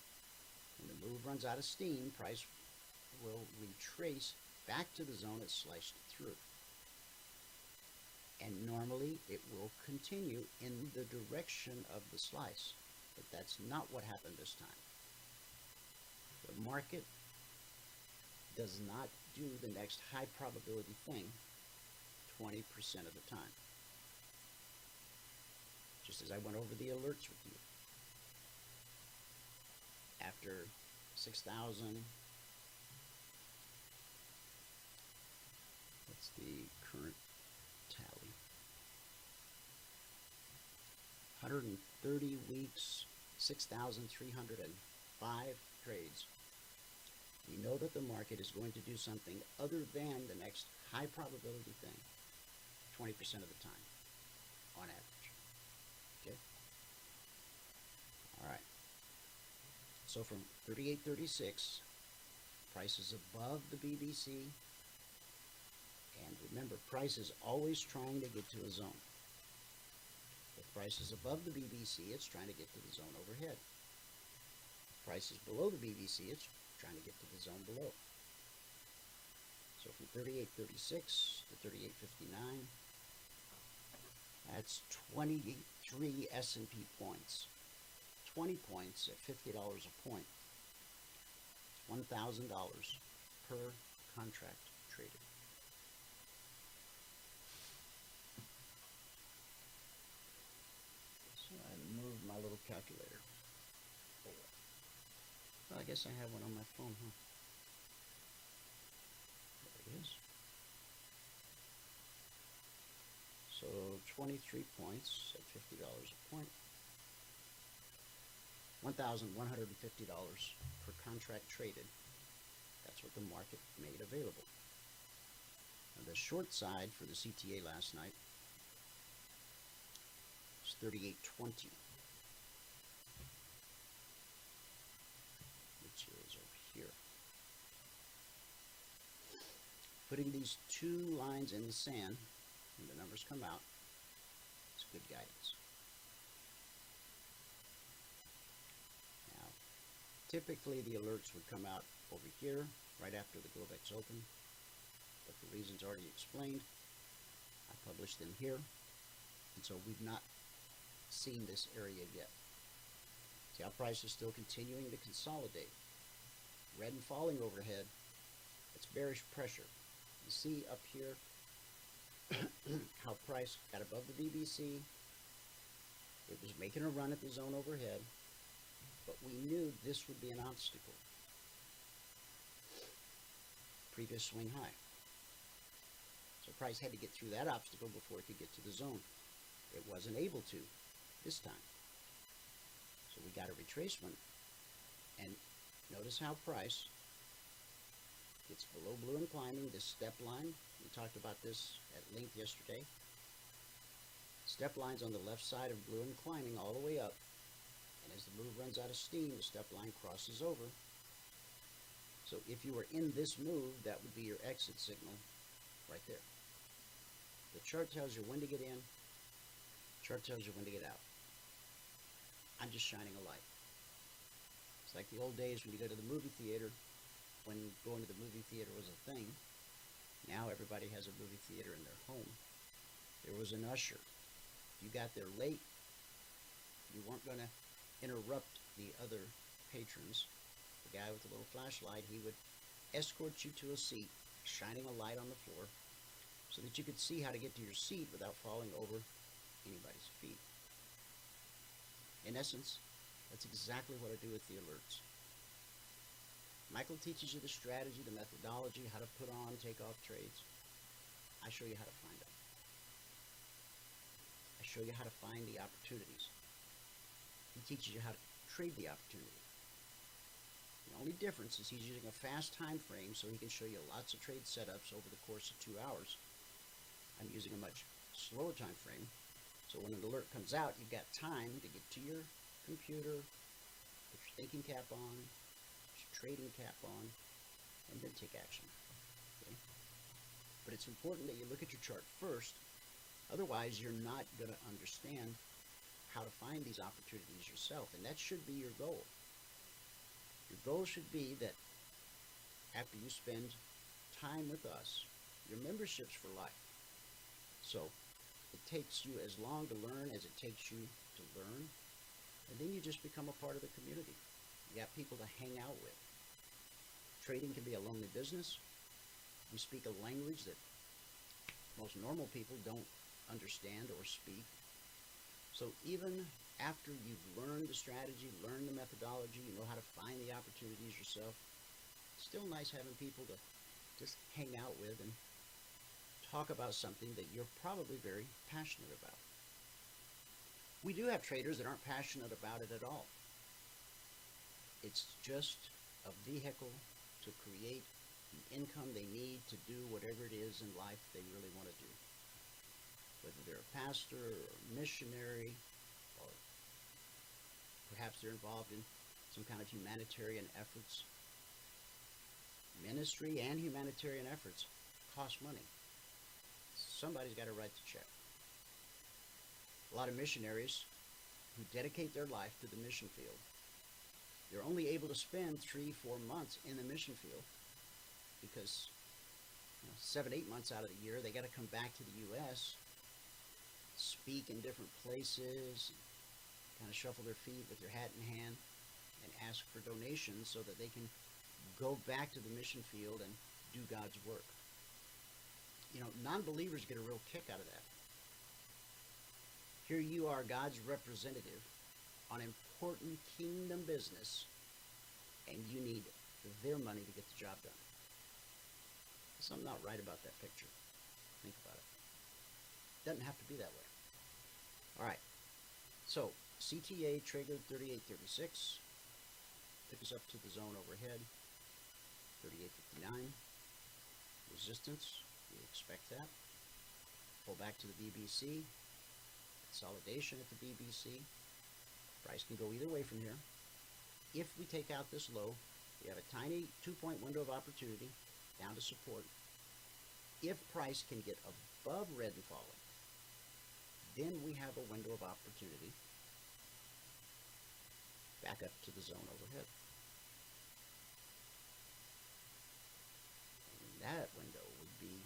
[SPEAKER 4] when the move runs out of steam, price will retrace back to the zone it sliced through. And normally it will continue in the direction of the slice. But that's not what happened this time. The market does not do the next high probability thing 20% of the time. Just as I went over the alerts with you. After 6,000, what's the current tally? 130 weeks, 6,305 trades we know that the market is going to do something other than the next high probability thing 20% of the time on average. Okay? All right. So from 38.36, prices above the BBC, and remember, price is always trying to get to a zone. If price is above the BBC, it's trying to get to the zone overhead. If price is below the BBC, it's trying to get to the zone below. So from 38.36 to 38.59, that's 23 S&P points 20 points at $50 a point. $1,000 per contract traded. So I moved my little calculator. I guess I have one on my phone, huh? There it is. So 23 points at $50 a point. $1,150 per contract traded. That's what the market made available. Now the short side for the CTA last night was 38.20, which is over here. Putting these two lines in the sand, and the numbers come out, it's good guidance. Now, typically the alerts would come out over here, right after the Globex open, but for reasons already explained, I published them here, and so we've not seen this area yet. See how price is still continuing to consolidate. Red and falling overhead, it's bearish pressure. You see up here how price got above the BBC. It was making a run at the zone overhead, but we knew this would be an obstacle. Previous swing high. So price had to get through that obstacle before it could get to the zone. It wasn't able to this time. So we got a retracement. And notice how price gets below blue and climbing this step line. We talked about this at length yesterday. Step lines on the left side of blue and climbing all the way up. And as the move runs out of steam, the step line crosses over. So if you were in this move, that would be your exit signal right there. The chart tells you when to get in. Chart tells you when to get out. I'm just shining a light. It's like the old days when you go to the movie theater, when going to the movie theater was a thing. Now everybody has a movie theater in their home. There was an usher. You got there late, you weren't going to interrupt the other patrons. The guy with the little flashlight, he would escort you to a seat, shining a light on the floor, so that you could see how to get to your seat without falling over anybody's feet. In essence, that's exactly what I do with the alerts. Michael teaches you the strategy, the methodology, how to put on, take off trades. I show you how to find them. I show you how to find the opportunities. He teaches you how to trade the opportunity. The only difference is he's using a fast time frame so he can show you lots of trade setups over the course of two hours. I'm using a much slower time frame so when an alert comes out, you've got time to get to your computer, put your thinking cap on, trading cap on, and then take action. Okay? But it's important that you look at your chart first. Otherwise, you're not going to understand how to find these opportunities yourself. And that should be your goal. Your goal should be that after you spend time with us, your membership's for life. So it takes you as long to learn as it takes you to learn. And then you just become a part of the community. You got people to hang out with. Trading can be a lonely business. We speak a language that most normal people don't understand or speak. So even after you've learned the strategy, learned the methodology, you know how to find the opportunities yourself, it's still nice having people to just hang out with and talk about something that you're probably very passionate about. We do have traders that aren't passionate about it at all. It's just a vehicle to create the income they need to do whatever it is in life they really want to do. Whether they're a pastor or a missionary, or perhaps they're involved in some kind of humanitarian efforts. Ministry and humanitarian efforts cost money somebody's got to write the check. A lot of missionaries who dedicate their life to the mission field, they're only able to spend three, four months in the mission field because you know, seven, eight months out of the year, they got to come back to the U.S., speak in different places, kind of shuffle their feet with their hat in hand and ask for donations so that they can go back to the mission field and do God's work. You know, non believers get a real kick out of that. Here you are, God's representative on important kingdom business, and you need their money to get the job done. There's something not right about that picture. Think about it. Doesn't have to be that way. All right. So CTA triggered 3836. Took us up to the zone overhead. 3859. Resistance. We expect that. Pull back to the BBC. Consolidation at the BBC. Price can go either way from here. If we take out this low, we have a tiny two-point window of opportunity down to support. If price can get above red and falling, then we have a window of opportunity back up to the zone overhead. And that window would be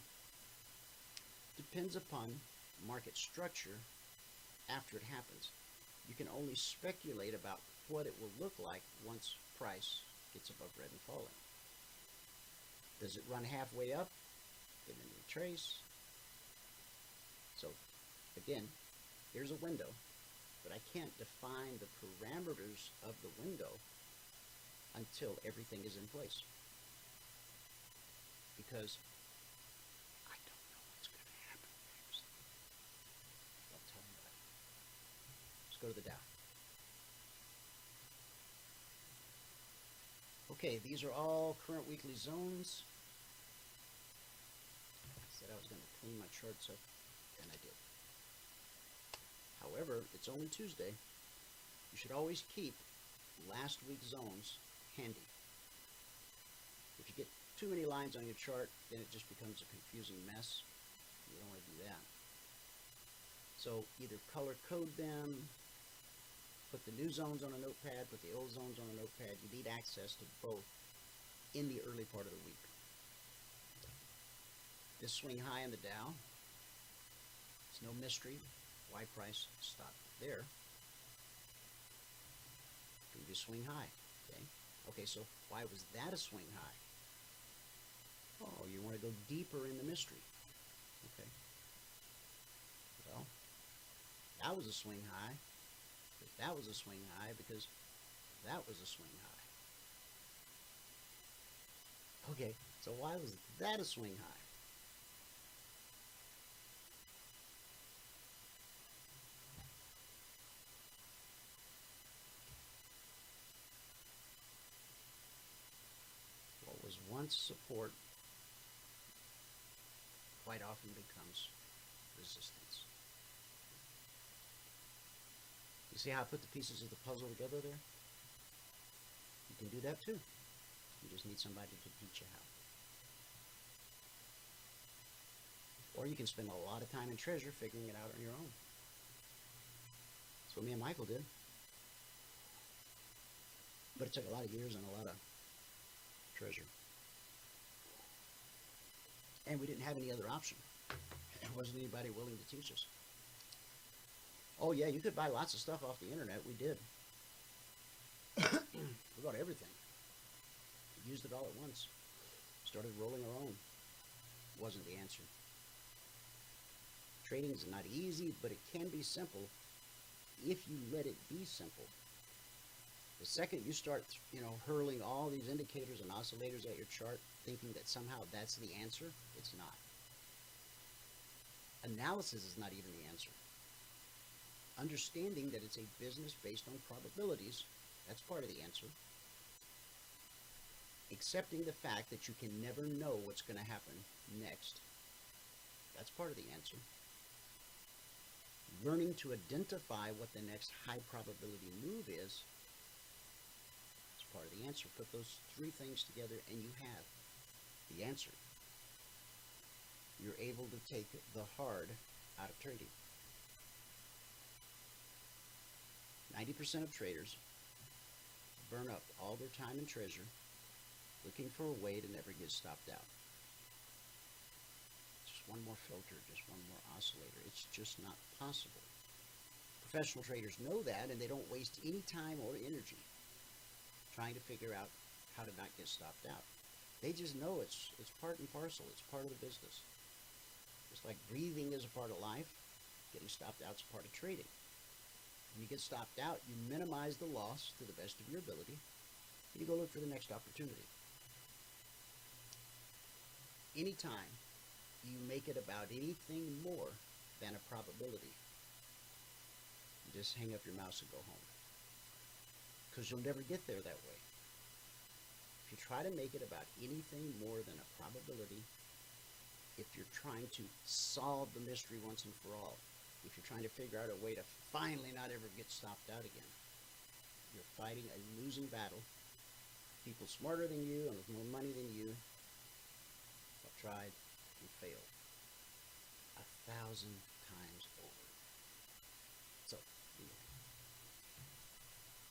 [SPEAKER 4] depends upon market structure after it happens. You can only speculate about what it will look like once price gets above red and falling. Does it run halfway up? Then it retrace. So again, here's a window, but I can't define the parameters of the window until everything is in place. Because I don't know what's going to happen next. Don't tell anybody. Let's go to the Dow. Okay, these are all current weekly zones. I said I was going to clean my charts up, and I did. However, it's only Tuesday. You should always keep last week's zones handy. If you get too many lines on your chart, then it just becomes a confusing mess. You don't want to do that. So either color code them, put the new zones on a notepad, put the old zones on a notepad. You need access to both in the early part of the week. This swing high in the Dow, it's no mystery why price stopped there. Previous swing high. Okay. Okay, so why was that a swing high? Oh, you want to go deeper in the mystery. Okay. Well, that was a swing high. That was a swing high because that was a swing high. Okay, so why was that a swing high? What was once support quite often becomes resistance. You see how I put the pieces of the puzzle together there? You can do that too. You just need somebody to teach you how. Or you can spend a lot of time and treasure figuring it out on your own. That's what me and Michael did. But it took a lot of years and a lot of treasure. And we didn't have any other option. There wasn't anybody willing to teach us. Oh yeah, you could buy lots of stuff off the internet. We did. we bought everything. Used it all at once. Started rolling our own. Wasn't the answer. Trading is not easy, but it can be simple if you let it be simple. The second you start, you know, hurling all these indicators and oscillators at your chart, thinking that somehow that's the answer, it's not. Analysis is not even the answer understanding that it's a business based on probabilities, that's part of the answer. Accepting the fact that you can never know what's going to happen next, that's part of the answer. Learning to identify what the next high probability move is, that's part of the answer. Put those three things together and you have the answer. You're able to take the hard out of trading. 90% of traders burn up all their time and treasure looking for a way to never get stopped out. Just one more filter, just one more oscillator. It's just not possible. professional traders know that, and they don't waste any time or energy trying to figure out how to not get stopped out. They just know it's it's part and parcel. It's part of the business. It's like breathing is a part of life, getting stopped out is part of trading. When you get stopped out, you minimize the loss to the best of your ability, and you go look for the next opportunity. Anytime you make it about anything more than a probability, you just hang up your mouse and go home. Because you'll never get there that way. If you try to make it about anything more than a probability, if you're trying to solve the mystery once and for all, if you're trying to figure out a way to finally not ever get stopped out again, you're fighting a losing battle. People smarter than you and with more money than you have tried and failed a thousand times over. So,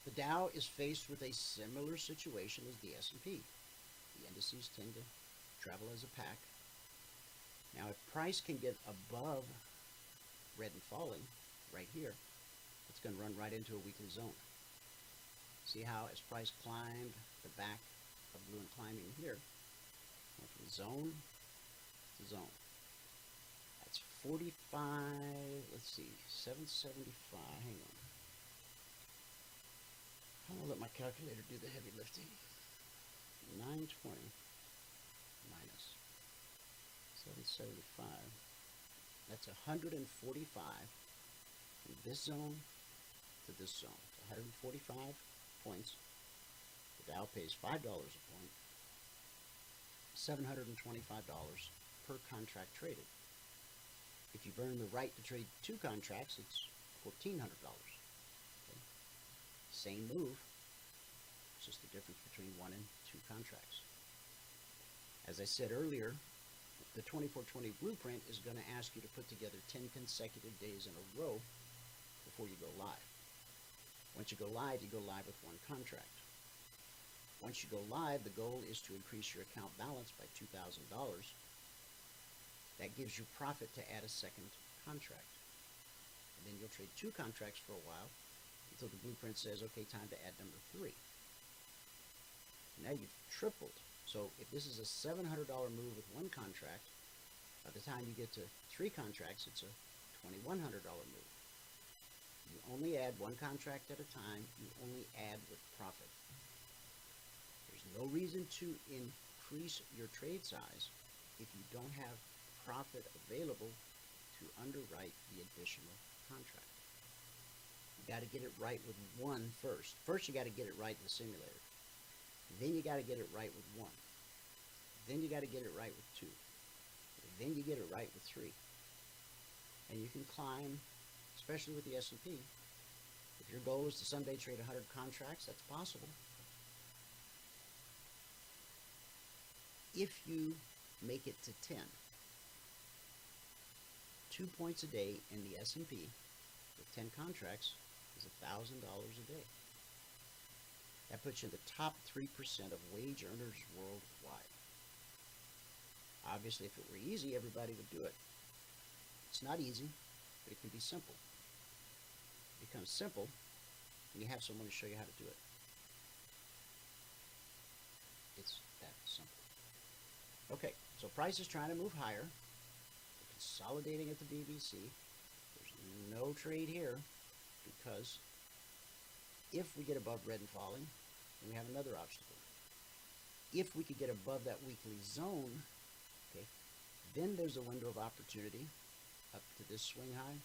[SPEAKER 4] the Dow is faced with a similar situation as the S&P. The indices tend to travel as a pack. Now, if price can get above red and falling right here, it's going to run right into a weekly zone. See how as price climbed the back of blue and climbing here, went from zone to zone. That's 45, let's see, 775, hang on. I'm going to let my calculator do the heavy lifting. 920 minus 775. That's 145 from this zone to this zone. 145 points. The Dow pays $5 a point. $725 per contract traded. If you burn the right to trade two contracts, it's $1,400. Okay? Same move, it's just the difference between one and two contracts. As I said earlier, the 2420 blueprint is going to ask you to put together 10 consecutive days in a row before you go live. Once you go live, you go live with one contract. Once you go live, the goal is to increase your account balance by $2,000. That gives you profit to add a second contract. And then you'll trade two contracts for a while until the blueprint says, okay, time to add number three. Now you've tripled. So if this is a $700 move with one contract, by the time you get to three contracts, it's a $2,100 move. You only add one contract at a time. You only add with profit. There's no reason to increase your trade size if you don't have profit available to underwrite the additional contract. You got to get it right with one first. First, you got to get it right in the simulator. Then you got to get it right with one. Then you got to get it right with two. Then you get it right with three. And you can climb, especially with the S&P. If your goal is to someday trade 100 contracts, that's possible. If you make it to 10, two points a day in the S&P with 10 contracts is $1,000 a day. That puts you in the top 3% of wage earners worldwide. Obviously, if it were easy, everybody would do it. It's not easy, but it can be simple. Becomes simple when you have someone to show you how to do it. It's that simple. Okay, so price is trying to move higher. We're consolidating at the BBC. There's no trade here because if we get above red and falling, then we have another obstacle. If we could get above that weekly zone, okay, then there's a window of opportunity up to this swing high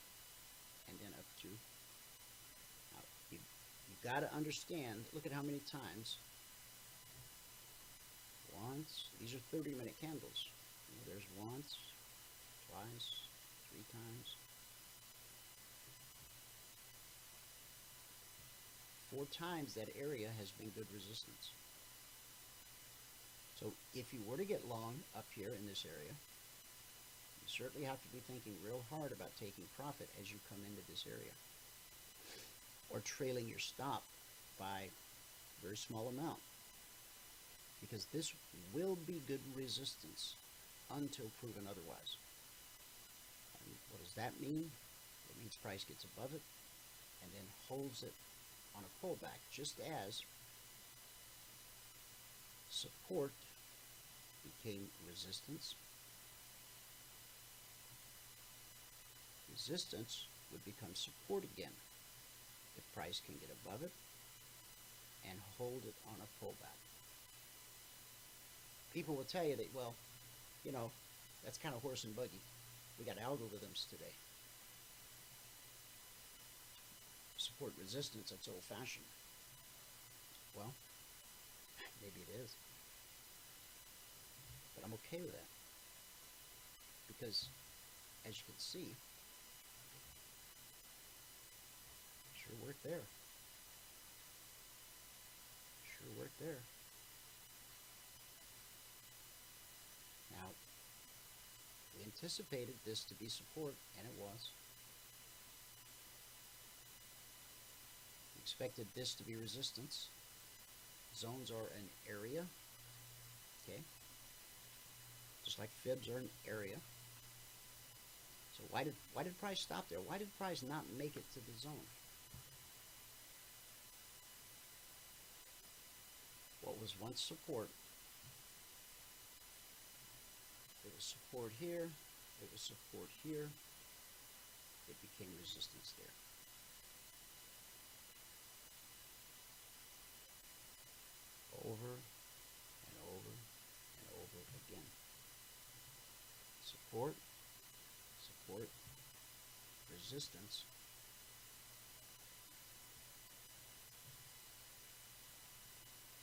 [SPEAKER 4] and then up to got to understand look at how many times once these are 30 minute candles there's once twice three times four times that area has been good resistance. So if you were to get long up here in this area, you certainly have to be thinking real hard about taking profit as you come into this area. Or trailing your stop by a very small amount. Because this will be good resistance until proven otherwise. And what does that mean? It means price gets above it, and then holds it on a pullback, just as support became resistance. Resistance would become support again if price can get above it and hold it on a pullback. People will tell you that, well, you know, that's kind of horse and buggy. We got algorithms today. Support resistance, that's old fashioned. Well, maybe it is. But I'm okay with that. Because, as you can see, sure worked there. Sure worked there. Now, we anticipated this to be support, and it was. We expected this to be resistance. Zones are an area, okay? Just like fibs are an area. So why did why did price stop there? Why did price not make it to the zone? What was once support there was support here. There was support here. It became resistance there. Over and over and over again. Support, support, resistance.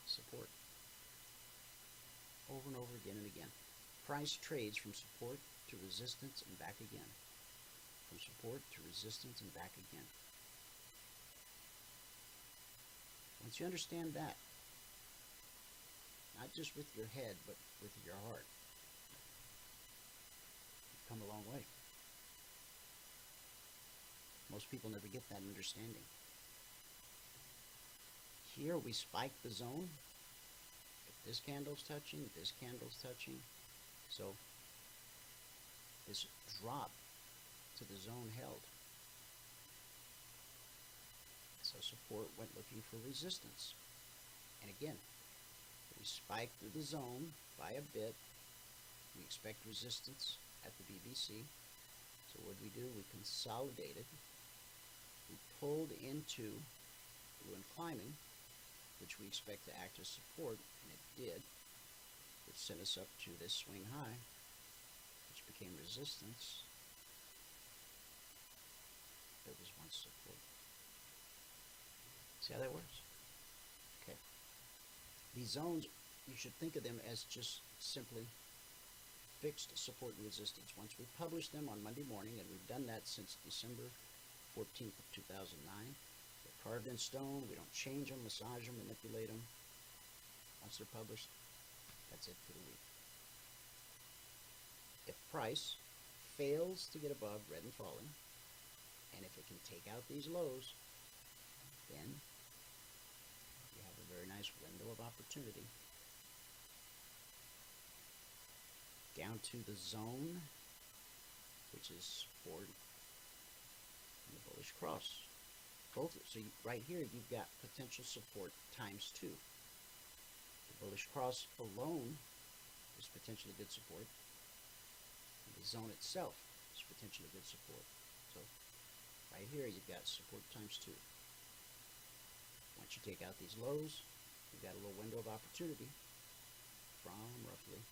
[SPEAKER 4] Support. Over and over again and again. Price trades from support to resistance and back again. From support to resistance and back again. Once you understand that, not just with your head, but with your heart, you've come a long way. Most people never get that understanding. Here we spike the zone. This candle's touching, this candle's touching, so this drop to the zone held. So support went looking for resistance. And again, we spiked through the zone by a bit. We expect resistance at the BBC. So what did we do? We consolidated. We pulled into blue and climbing, which we expect to act as support, and it did which sent us up to this swing high, which became resistance. That was once support. See how that works? Okay. These zones, you should think of them as just simply fixed support and resistance. Once we publish them on Monday morning, and we've done that since December 14th of 2009, they're carved in stone. We don't change them, massage them, manipulate them. Once they're published, that's it for the week. If price fails to get above red and falling, and if it can take out these lows, then you have a very nice window of opportunity. Down to the zone, which is and the bullish cross. So you, right here you've got potential support times two. The bullish cross alone is potentially good support. The zone itself is potentially good support. So right here you've got support times two. Once you take out these lows, you've got a little window of opportunity from roughly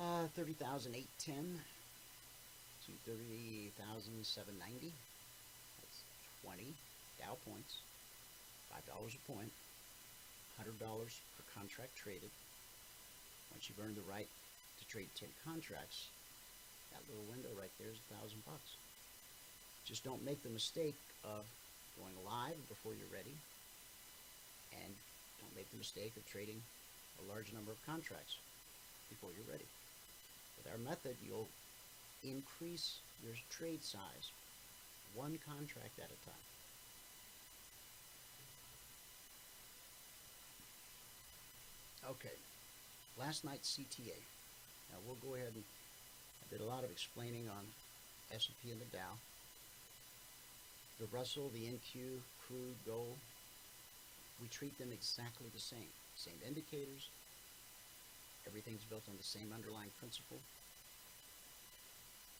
[SPEAKER 4] uh, 30,810 to 30,790. That's 20 Dow points, $5 a point. $100 per contract traded. Once you've earned the right to trade 10 contracts, that little window right there is a thousand bucks. Just don't make the mistake of going live before you're ready, and don't make the mistake of trading a large number of contracts before you're ready. With our method, you'll increase your trade size one contract at a time. Okay, last night's CTA. Now we'll go ahead and I did a lot of explaining on S&P and the Dow. The Russell, the NQ, crude, gold, we treat them exactly the same. Same indicators. Everything's built on the same underlying principle.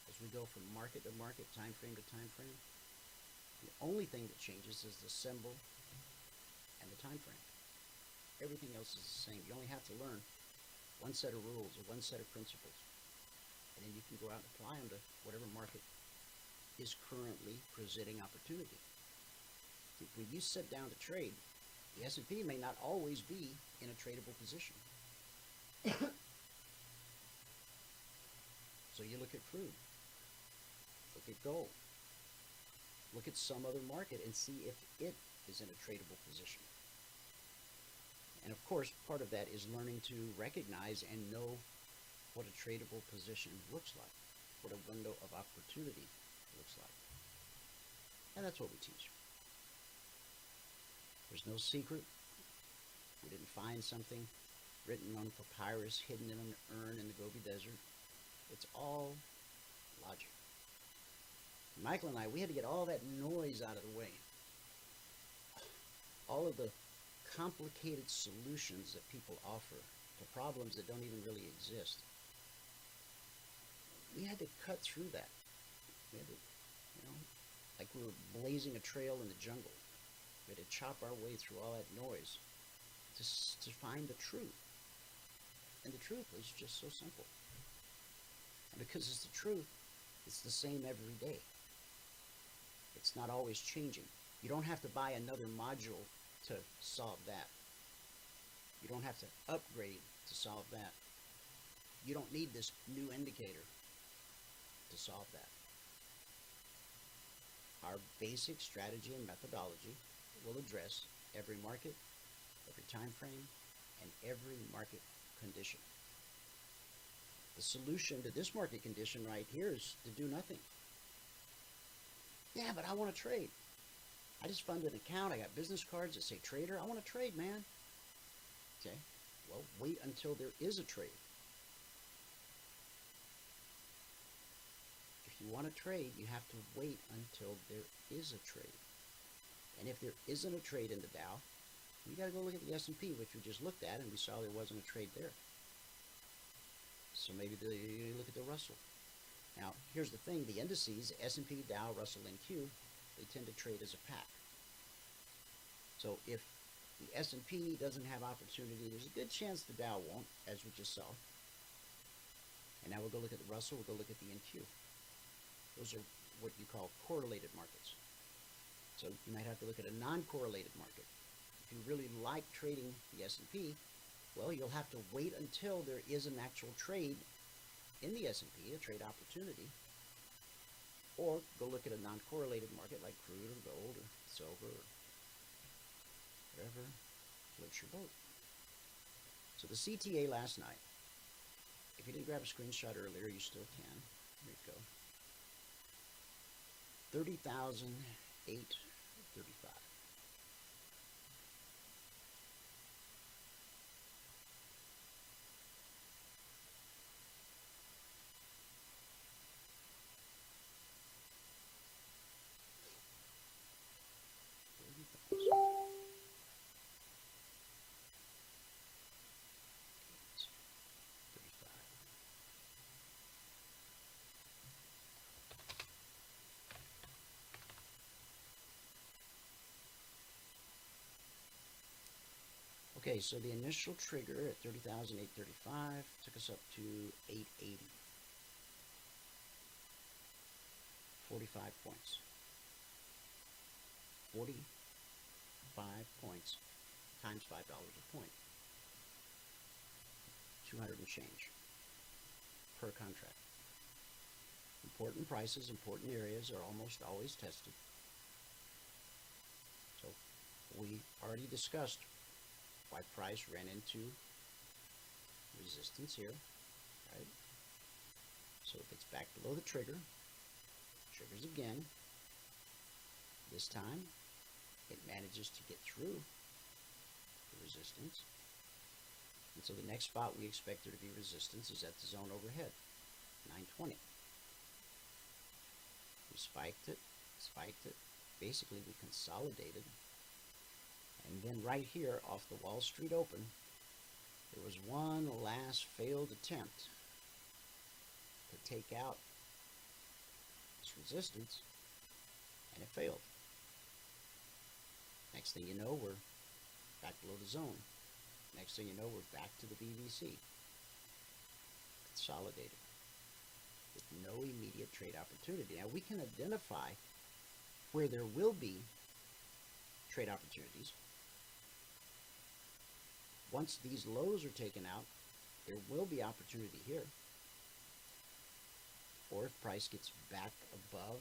[SPEAKER 4] As we go from market to market, time frame to time frame, the only thing that changes is the symbol and the time frame. Everything else is the same. You only have to learn one set of rules or one set of principles. And then you can go out and apply them to whatever market is currently presenting opportunity. When you sit down to trade, the S&P may not always be in a tradable position. so you look at crude, look at gold, look at some other market and see if it is in a tradable position. And of course, part of that is learning to recognize and know what a tradable position looks like, what a window of opportunity looks like. And that's what we teach. There's no secret. We didn't find something written on papyrus hidden in an urn in the Gobi Desert. It's all logic. Michael and I, we had to get all that noise out of the way. All of the complicated solutions that people offer to problems that don't even really exist. We had to cut through that. We had to, you know, like we were blazing a trail in the jungle. We had to chop our way through all that noise to, to find the truth. And the truth is just so simple. And because it's the truth, it's the same every day. It's not always changing. You don't have to buy another module to solve that. You don't have to upgrade to solve that. You don't need this new indicator to solve that. Our basic strategy and methodology will address every market, every time frame, and every market condition. The solution to this market condition right here is to do nothing. Yeah, but I want to trade. I just funded an account. I got business cards that say trader. I want to trade, man. Okay. Well, wait until there is a trade. If you want to trade, you have to wait until there is a trade. And if there isn't a trade in the Dow, you got to go look at the S&P, which we just looked at, and we saw there wasn't a trade there. So maybe the, you look at the Russell. Now, here's the thing: the indices, S&P, Dow, Russell, and Q, they tend to trade as a pack. So if the S&P doesn't have opportunity, there's a good chance the Dow won't, as we just saw. And now we'll go look at the Russell, we'll go look at the NQ. Those are what you call correlated markets. So you might have to look at a non-correlated market. If you really like trading the S&P, well, you'll have to wait until there is an actual trade in the S&P, a trade opportunity, or go look at a non-correlated market like crude or gold or silver or whatever floats your boat. So the CTA last night, if you didn't grab a screenshot earlier, you still can. Here you go. 30,835. Okay, so the initial trigger at 30,835 took us up to 880. 45 points. 45 points times $5 a point. 200 and change per contract. Important prices, important areas are almost always tested. So we already discussed why price ran into resistance here, right? So if it's back below the trigger, triggers again. This time, it manages to get through the resistance. And so the next spot we expect there to be resistance is at the zone overhead, 920. We spiked it, spiked it, basically we consolidated. And then right here off the Wall Street Open, there was one last failed attempt to take out this resistance, and it failed. Next thing you know, we're back below the zone. Next thing you know, we're back to the BBC. Consolidated with no immediate trade opportunity. Now we can identify where there will be trade opportunities. Once these lows are taken out, there will be opportunity here. Or if price gets back above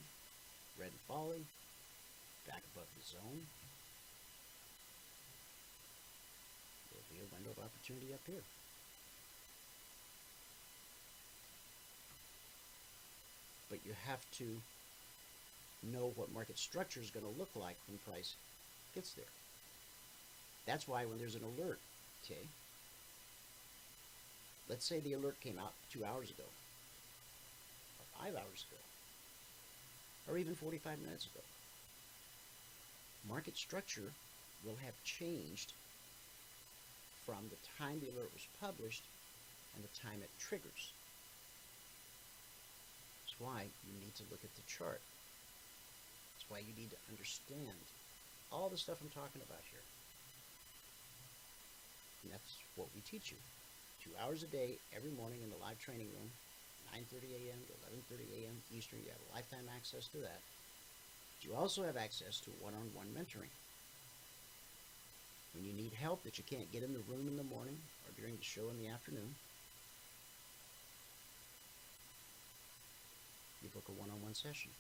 [SPEAKER 4] red falling, back above the zone, there'll be a window of opportunity up here. But you have to know what market structure is going to look like when price gets there. That's why when there's an alert, okay, let's say the alert came out two hours ago, or five hours ago, or even 45 minutes ago. Market structure will have changed from the time the alert was published and the time it triggers. That's why you need to look at the chart. That's why you need to understand all the stuff I'm talking about here. And that's what we teach you. Two hours a day, every morning in the live training room, 9.30 a.m. to 11.30 a.m. Eastern. You have lifetime access to that. But you also have access to one-on-one mentoring. When you need help that you can't get in the room in the morning or during the show in the afternoon, you book a one-on-one session.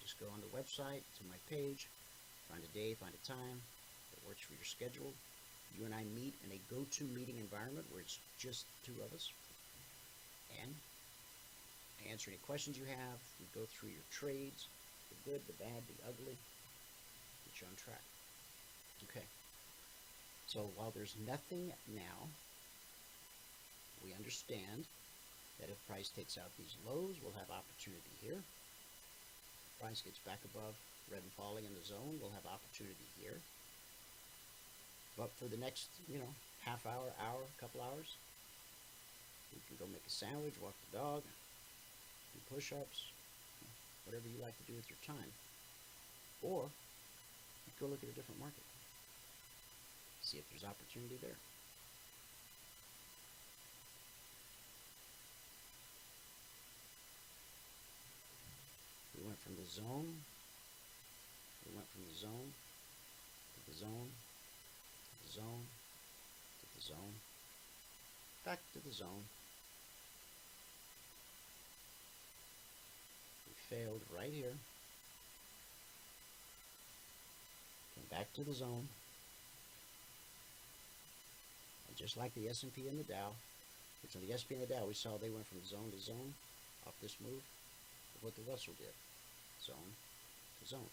[SPEAKER 4] Just go on the website to my page, find a day, find a time that works for your schedule. You and I meet in a GoToMeeting environment where it's just two of us. And I answer any questions you have. We go through your trades, the good, the bad, the ugly. Get you on track. Okay. So while there's nothing now, we understand that if price takes out these lows, we'll have opportunity here. If price gets back above red and falling in the zone, we'll have opportunity here. But for the next, you know, half hour, hour, couple hours, you can go make a sandwich, walk the dog, do push-ups, whatever you like to do with your time. Or you go look at a different market. See if there's opportunity there. We went from the zone. We went from the zone to the zone the zone to the zone back to the zone. We failed right here. Came back to the zone. And just like the S&P and the Dow, which the S&P and the Dow, we saw they went from zone to zone off this move of what the Russell did. Zone to zone.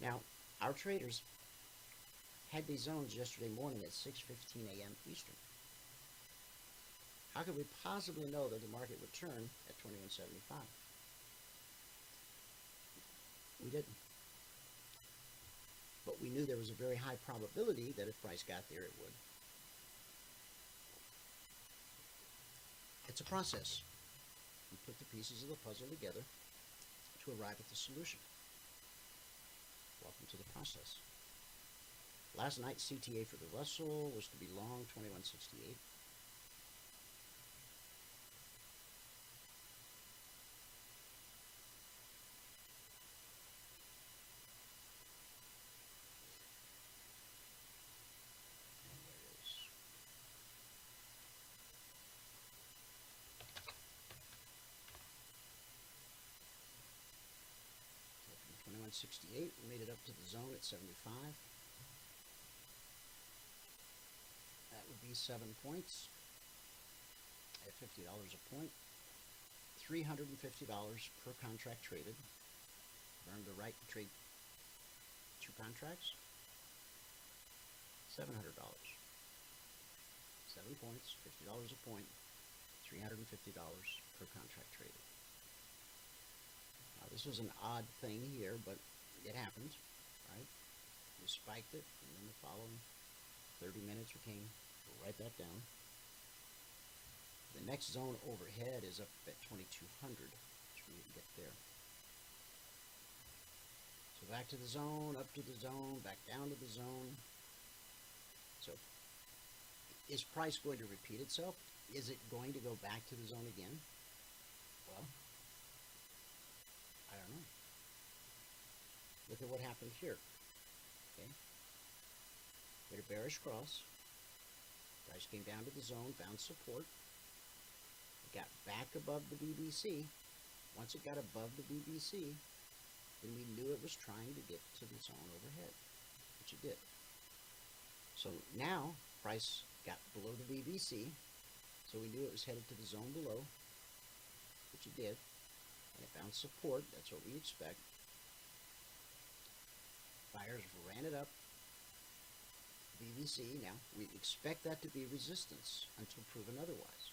[SPEAKER 4] Now, our traders had these zones yesterday morning at 6.15 a.m. Eastern. How could we possibly know that the market would turn at 2175? We didn't. But we knew there was a very high probability that if price got there, it would. It's a process. We put the pieces of the puzzle together to arrive at the solution. Welcome to the process. Last night's CTA for the Russell was to be long 2168. Twenty-one sixty-eight. We made it up to the zone at seventy-five. 87 points at $50 a point. $350 per contract traded. Earned the right to trade two contracts. $700. Seven points, $50 a point, $350 per contract traded. Now, this was an odd thing here, but it happened, right? We spiked it, and then the following 30 minutes we came right that down. The next zone overhead is up at 2200, which we get there. So back to the zone, up to the zone, back down to the zone. So is price going to repeat itself? Is it going to go back to the zone again? Well, I don't know. Look at what happened here. Okay. Had a bearish cross. Price came down to the zone, found support. It got back above the BBC. Once it got above the BBC, then we knew it was trying to get to the zone overhead, which it did. So now, price got below the BBC, so we knew it was headed to the zone below, which it did, and it found support, that's what we expect. Buyers ran it up, BBC, now we expect that to be resistance until proven otherwise.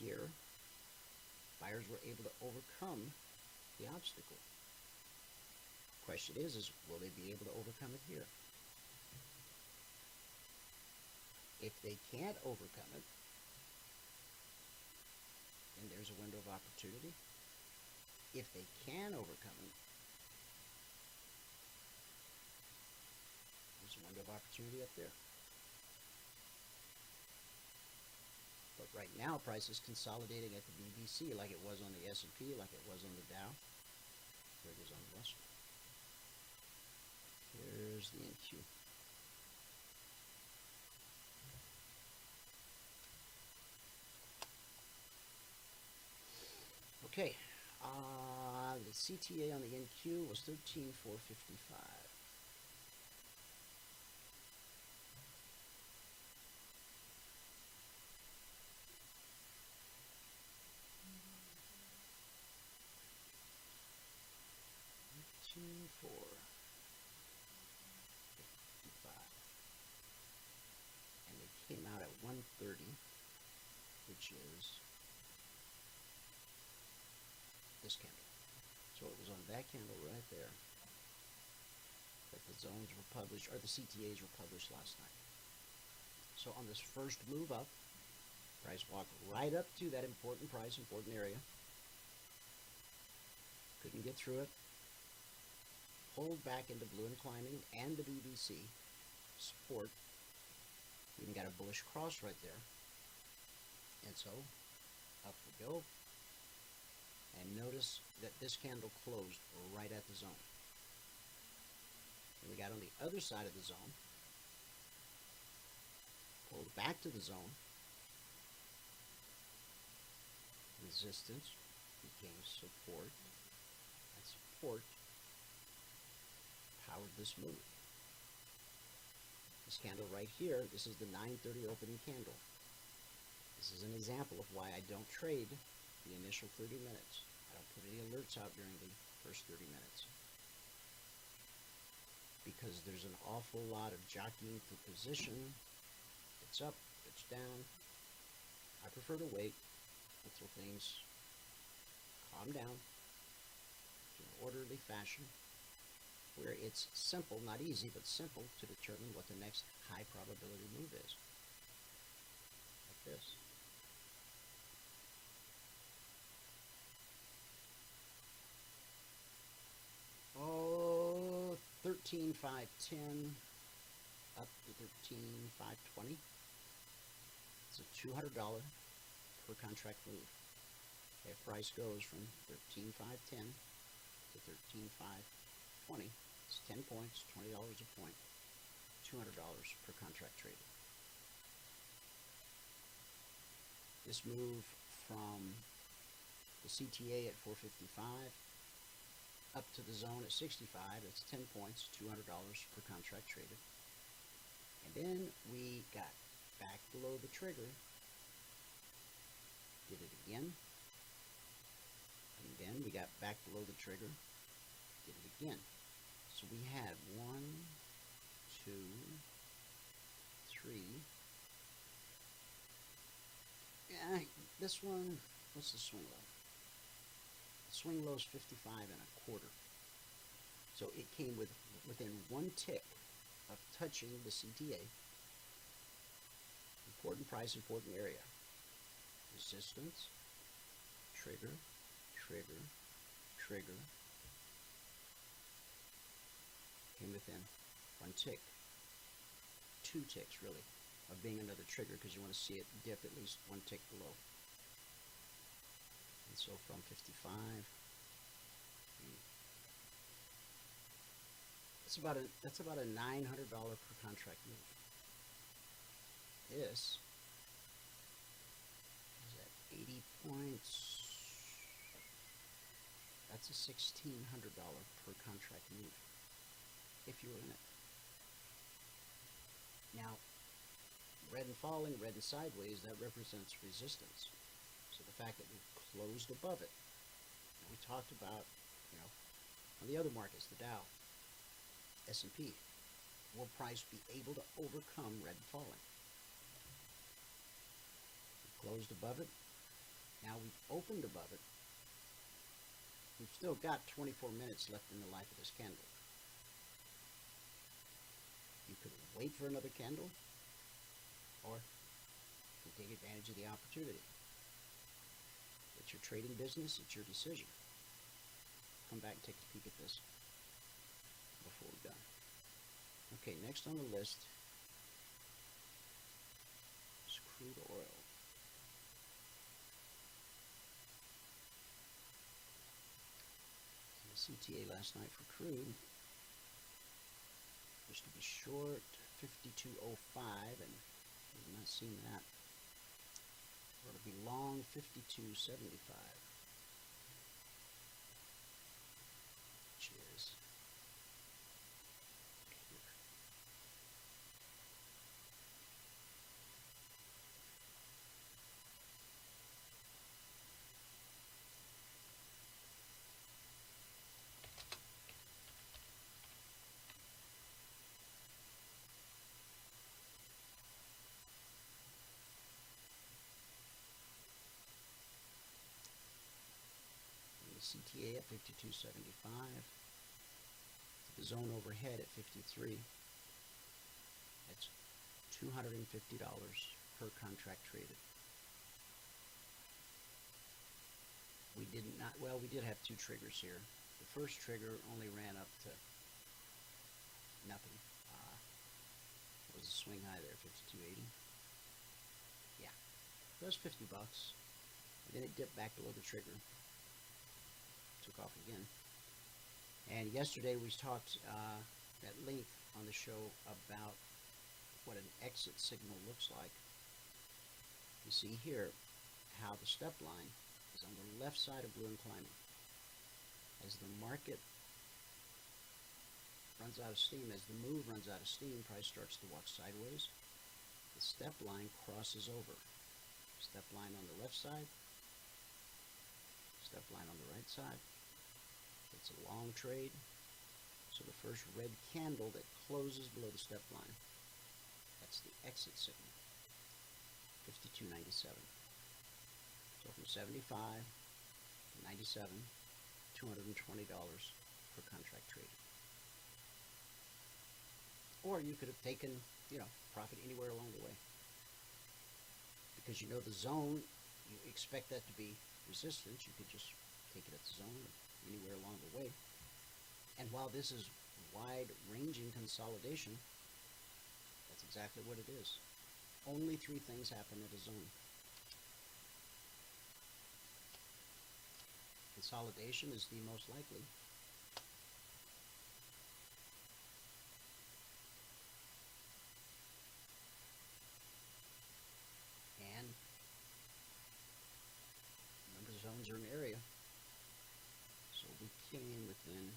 [SPEAKER 4] Here, buyers were able to overcome the obstacle. Question is, is will they be able to overcome it here? If they can't overcome it, then there's a window of opportunity. If they can overcome it, window of opportunity up there. But right now, price is consolidating at the BBC like it was on the S&P, like it was on the Dow. Here it is on the Russell. Here's the NQ. Okay, uh, the CTA on the NQ was 13,455. Two, four, fifty-five. And it came out at one thirty, which is this candle. So it was on that candle right there that the zones were published, or the CTAs were published last night. So on this first move up, price walked right up to that important price, important area. Couldn't get through it. Pulled back into blue and climbing and the BBC support. We even got a bullish cross right there. And so up we go. And notice that this candle closed right at the zone. And we got on the other side of the zone, pulled back to the zone, resistance became support, and support powered this move. This candle right here, this is the 930 opening candle. This is an example of why I don't trade the initial 30 minutes. I don't put any alerts out during the first 30 minutes. Because there's an awful lot of jockeying for position. It's up, it's down. I prefer to wait until things calm down in an orderly fashion where it's simple, not easy, but simple to determine what the next high probability move is. Like this. Oh, 13,510 up to 13,520. It's a $200 per contract move. If price goes from 13,510 to 13,520, it's 10 points, $20 a point, $200 per contract traded. This move from the CTA at 455 up to the zone at 65, that's 10 points, $200 per contract traded. And then we got back below the trigger, did it again, and then we got back below the trigger, did it again. So we had one, two, three. Yeah, this one, what's the swing low? The swing low is 55 and a quarter. So it came with within one tick of touching the CTA. Important price, important area. Resistance, trigger, trigger, trigger. Came within one tick, two ticks really, of being another trigger because you want to see it dip at least one tick below. And so from 55, that's about a that's about a nine hundred dollar per contract move. This is at eighty points. That's a sixteen hundred dollar per contract move if you were in it. Now, red and falling, red and sideways, that represents resistance. So the fact that we've closed above it. We talked about, you know, on the other markets, the Dow, S&P, will price be able to overcome red and falling? We closed above it. Now we've opened above it. We've still got 24 minutes left in the life of this candle. You could wait for another candle, or you take advantage of the opportunity. It's your trading business, it's your decision. Come back and take a peek at this before we're done. Okay, next on the list is crude oil. The CTA last night for crude was to be short 5205 and we've not seen that. Or to be long 5275. At 5275. The zone overhead at 53. That's $250 per contract traded. We did not, well, we did have two triggers here. The first trigger only ran up to nothing. Uh, what was a swing high there? 5280? Yeah. That was 50 bucks. And then it dipped back below the trigger. Took off again. And yesterday we talked uh, at length on the show about what an exit signal looks like. You see here how the step line is on the left side of blue and climbing. As the market runs out of steam, as the move runs out of steam, price starts to walk sideways. The step line crosses over. Step line on the left side, step line on the right side. It's a long trade. So the first red candle that closes below the step line, that's the exit signal. 52.97. So from 75 to 97, $220 per contract trade. Or you could have taken, you know, profit anywhere along the way. Because you know the zone, you expect that to be resistance, you could just take it at the zone anywhere along the way. And while this is wide ranging consolidation, that's exactly what it is. Only three things happen at a zone. Consolidation is the most likely. And remember, zones are an area. So we came within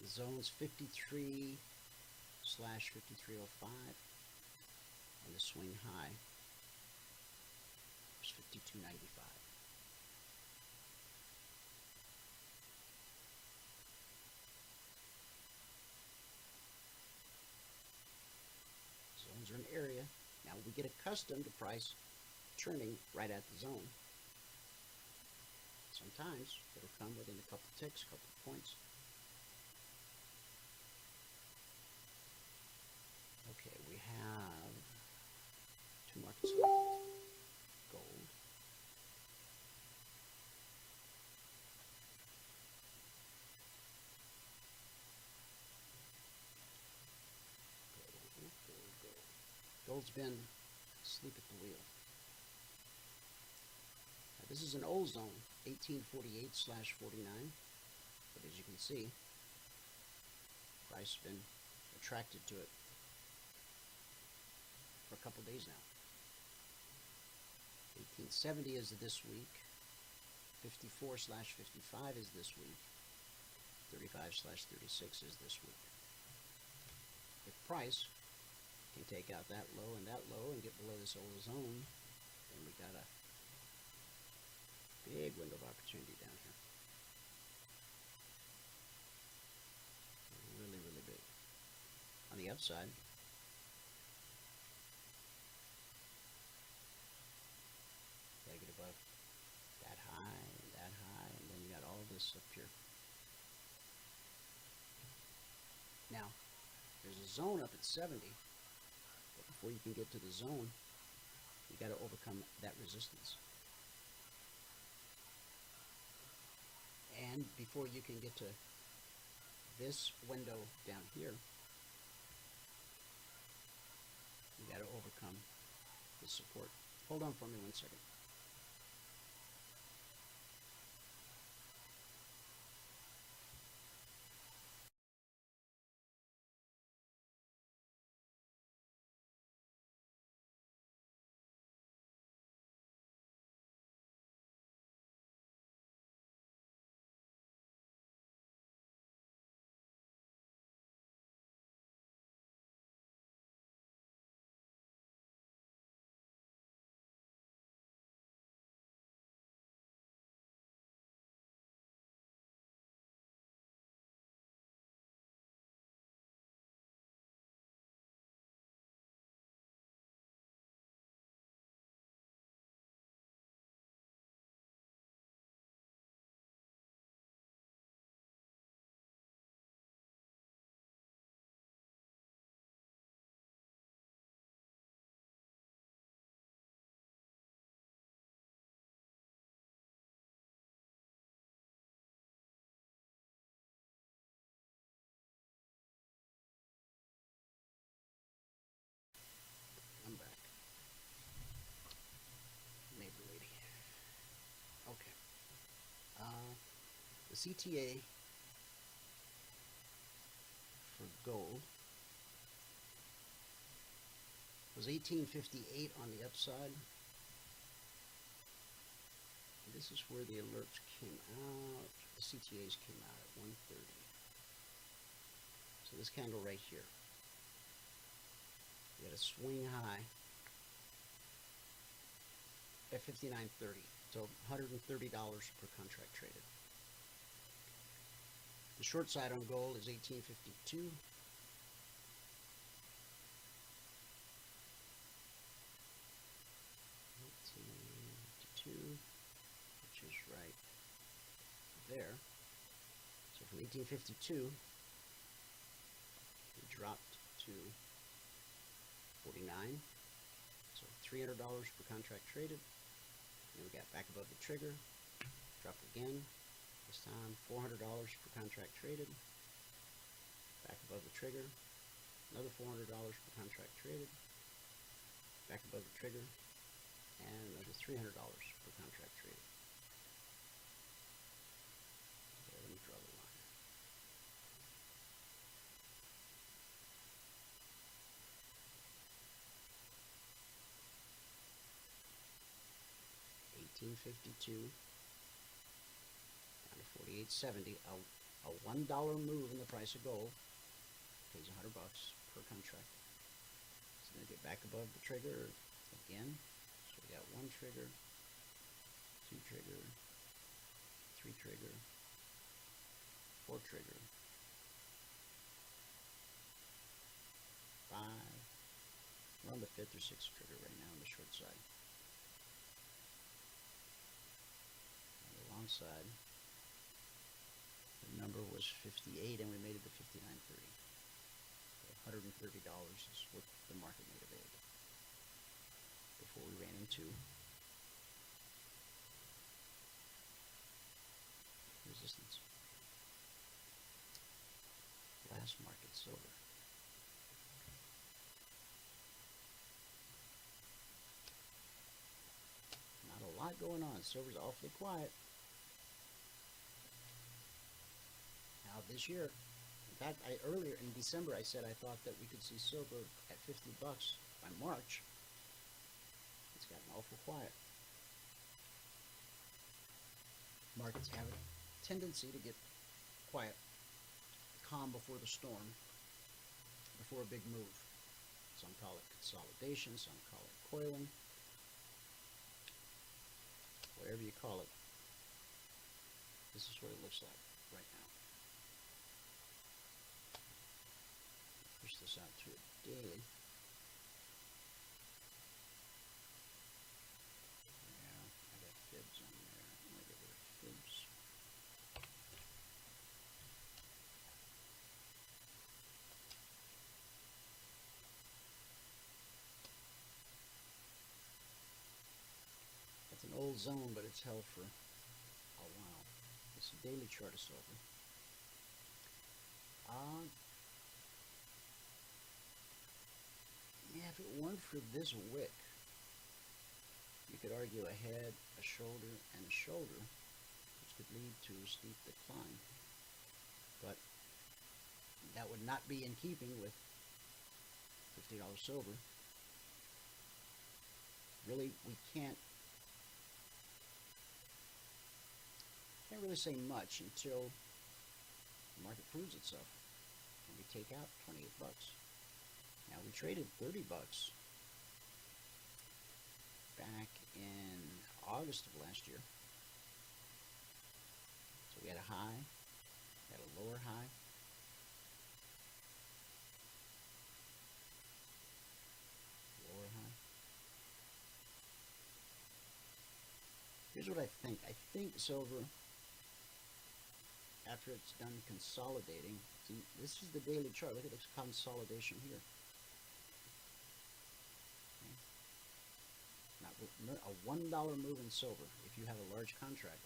[SPEAKER 4] the zones 53 slash 5305 and the swing high was 5295. Zones are an area. Now we get accustomed to price turning right at the zone. Sometimes it'll come within a couple ticks, couple points. Okay, we have gold, gold. Gold's been asleep at the wheel. Now, this is an old zone, 1848 slash 49. But as you can see, price has been attracted to it for a couple days now. 1870 is this week. 54 slash 55 is this week. 35 slash 36 is this week. If price can take out that low and that low and get below this old zone, then we got a big window of opportunity down here. Really, really big. On the upside, gotta get above that high and that high, and then you got all this up here. Now, there's a zone up at 70, but before you can get to the zone, you got to overcome that resistance. And before you can get to this window down here, you got to overcome the support. Hold on for me one second. CTA for gold was 1858 on the upside. This is where the alerts came out. The CTAs came out at 130. So this candle right here. We had a swing high at 59.30. So $130 per contract traded. The short side on gold is 1852. which is right there. So from 1852, we dropped to 49. So $300 per contract traded. We got back above the trigger, dropped again. This time $400 per contract traded. Back above the trigger. Another $400 per contract traded. Back above the trigger. And another $300 per contract traded. Okay, let me draw the line. Eighteen fifty-two down to forty-eight seventy. A, a one dollar move in the price of gold pays a hundred bucks per contract. So then get back above the trigger again. So we got one trigger, two trigger, three trigger, four trigger, five. We're on the fifth or sixth trigger right now on the short side. On the long side. The number was 58 and we made it to 59.30. So $130 is what the market made available before we ran into resistance. Last market silver. Not a lot going on. Silver's awfully quiet. Now this year, in fact, I earlier in December I said I thought that we could see silver at 50 bucks by March. It's gotten awful quiet. Markets have a tendency to get quiet, calm before the storm, before a big move. Some call it consolidation, some call it coiling. Whatever you call it, this is what it looks like right now. Push this out to. That's an old zone, but it's held for a while. It's a daily chart is over. Uh, yeah, if it weren't for this wick, you could argue a head, a shoulder, and a shoulder, which could lead to a steep decline. But that would not be in keeping with $50 silver. Really, we can't can't really say much until the market proves itself and we take out 28 bucks. Now we traded 30 bucks back in August of last year. So we had a high, had a lower high. Lower high. Here's what I think. I think silver, after it's done consolidating, see, this is the daily chart. Look at this consolidation here. Now, a one dollar move in silver, if you have a large contract,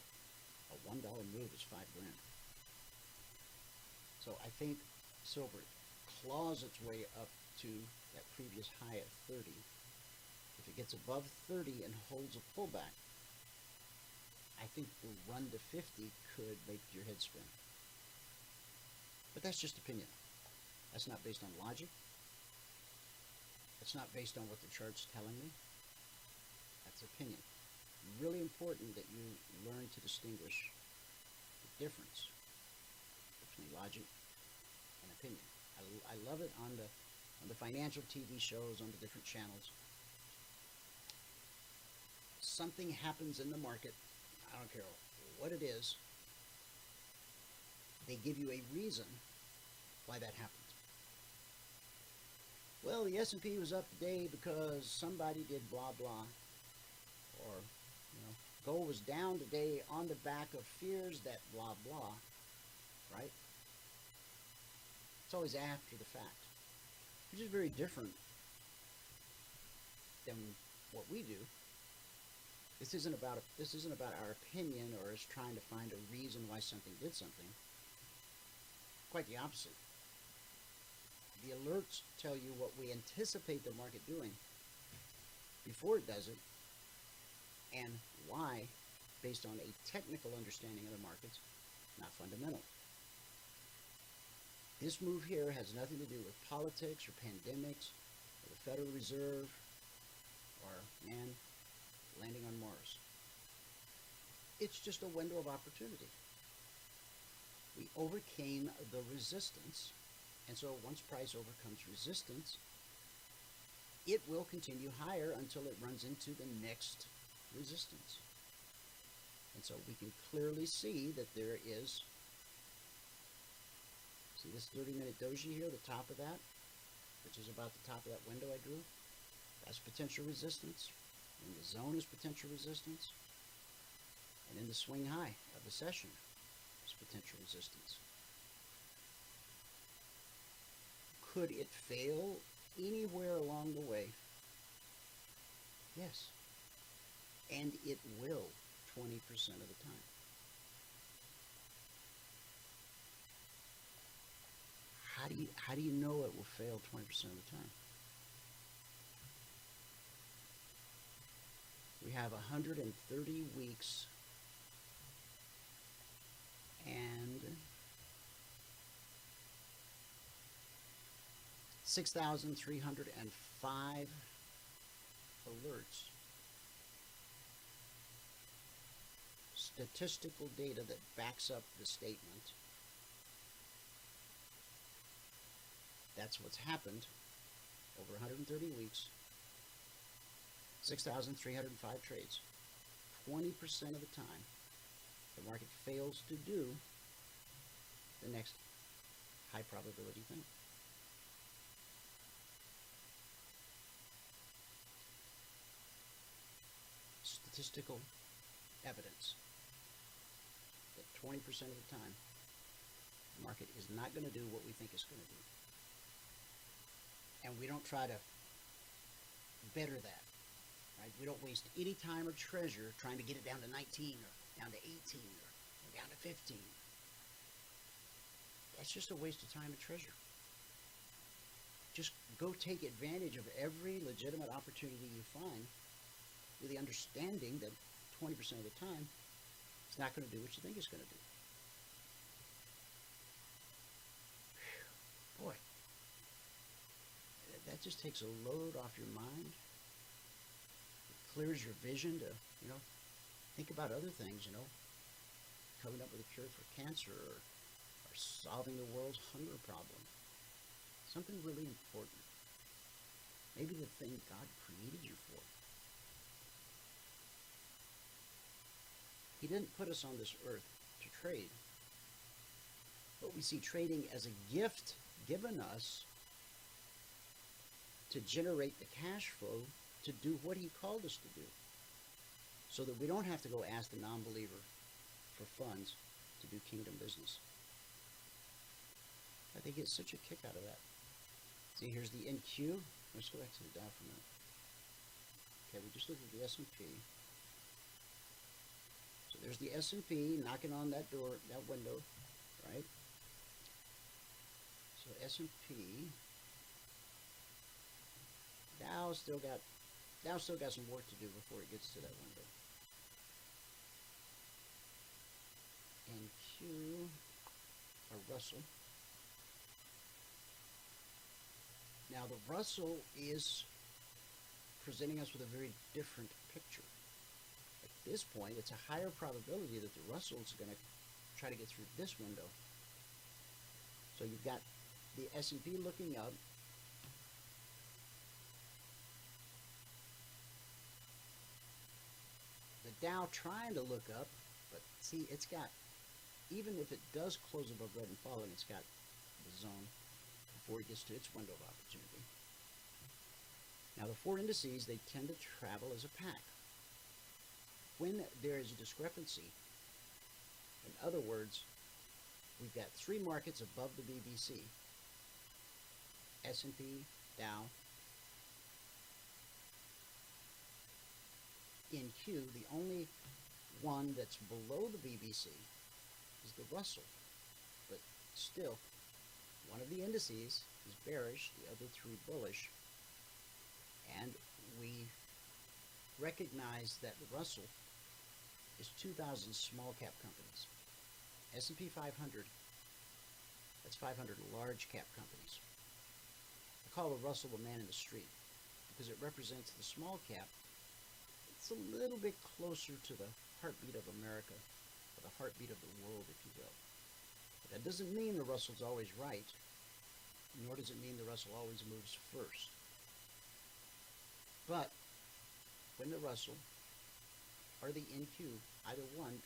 [SPEAKER 4] a one dollar move is five grand. So I think silver claws its way up to that previous high at 30. If it gets above 30 and holds a pullback, I think the run to 50 could make your head spin. But that's just opinion. That's not based on logic. It's not based on what the chart's telling me. Opinion. Really important that you learn to distinguish the difference between logic and opinion. I, I love it on the on the financial TV shows on the different channels. Something happens in the market. I don't care what it is. They give you a reason why that happened. Well, the S&P was up today because somebody did blah blah or you know, gold was down today on the back of fears that blah blah, right? It's always after the fact, which is very different than what we do. This isn't about this isn't about our opinion or us trying to find a reason why something did something. Quite the opposite. The alerts tell you what we anticipate the market doing before it does it and why based on a technical understanding of the markets, not fundamental. This move here has nothing to do with politics or pandemics or the Federal Reserve or man landing on Mars. It's just a window of opportunity. We overcame the resistance, and so once price overcomes resistance, it will continue higher until it runs into the next resistance. And so we can clearly see that there is, see this 30 minute doji here, the top of that, which is about the top of that window I drew, that's potential resistance. And the zone is potential resistance. And in the swing high of the session is potential resistance. Could it fail anywhere along the way? Yes. And it will 20% of the time. How do you how do you know it will fail 20% of the time? We have 130 weeks and 6,305 alerts. Statistical data that backs up the statement. That's what's happened over 130 weeks. 6,305 trades. 20% of the time, the market fails to do the next high probability thing. Statistical evidence 20% of the time, the market is not going to do what we think it's going to do. And we don't try to better that. Right? We don't waste any time or treasure trying to get it down to 19 or down to 18 or, down to 15. That's just a waste of time and treasure. Just go take advantage of every legitimate opportunity you find with the understanding that 20% of the time it's not going to do what you think it's going to do. Boy, that just takes a load off your mind. It clears your vision to, you know, think about other things, you know, coming up with a cure for cancer or, or solving the world's hunger problem. Something really important. Maybe the thing God created you for. He didn't put us on this earth to trade. But we see trading as a gift given us to generate the cash flow to do what he called us to do. So that we don't have to go ask the non believer for funds to do kingdom business. I think it's such a kick out of that. See, here's the NQ. Let's go back to the Dow for a minute. Okay, we just looked at the S&P. So there's the S&P knocking on that door, that window, right? So S&P. Dow still got Dow still got some work to do before it gets to that window. And Q or Russell. Now the Russell is presenting us with a very different picture. This point, it's a higher probability that the Russell is going to try to get through this window. So you've got the S&P looking up. The Dow trying to look up, but see, it's got, even if it does close above red and falling, it's got the zone before it gets to its window of opportunity. Now the four indices, they tend to travel as a pack. When there is a discrepancy, in other words, we've got three markets above the BBC, S&P, Dow, in Q, the only one that's below the BBC is the Russell. But still, one of the indices is bearish, the other three bullish. And we recognize that the Russell is 2,000 small cap companies. S&P 500, that's 500 large cap companies. I call the Russell a man in the street because it represents the small cap. It's a little bit closer to the heartbeat of America, or the heartbeat of the world, if you will. But that doesn't mean the Russell's always right, nor does it mean the Russell always moves first. But when the Russell or the NQ, either one,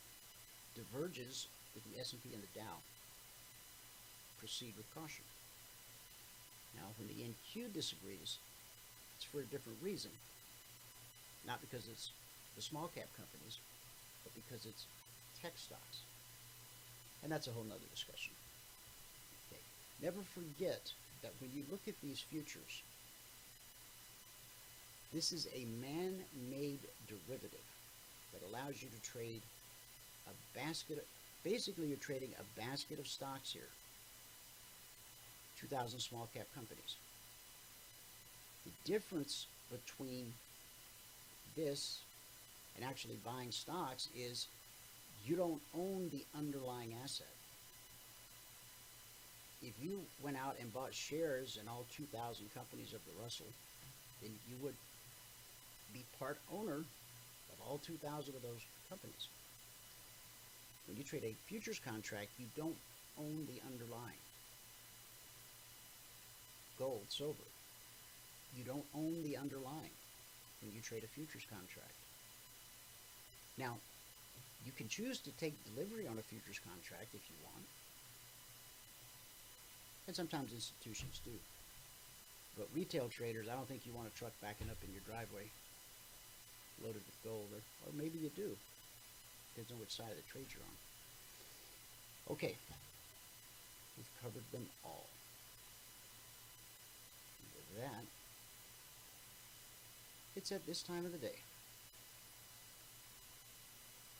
[SPEAKER 4] diverges with the S&P and the Dow, proceed with caution. Now, when the NQ disagrees, it's for a different reason. Not because it's the small cap companies, but because it's tech stocks. And that's a whole nother discussion. Okay. Never forget that when you look at these futures, this is a man-made derivative that allows you to trade a basket basically you're trading a basket of stocks here. 2,000 small cap companies. The difference between this and actually buying stocks is you don't own the underlying asset. If you went out and bought shares in all 2,000 companies of the Russell, then you would be part owner all 2,000 of those companies. When you trade a futures contract, you don't own the underlying. Gold, silver. You don't own the underlying when you trade a futures contract. Now, you can choose to take delivery on a futures contract if you want. And sometimes institutions do. But retail traders, I don't think you want a truck backing up in your driveway loaded with gold, or, or maybe you do. Depends on which side of the trade you're on. Okay, we've covered them all. And with that, it's at this time of the day.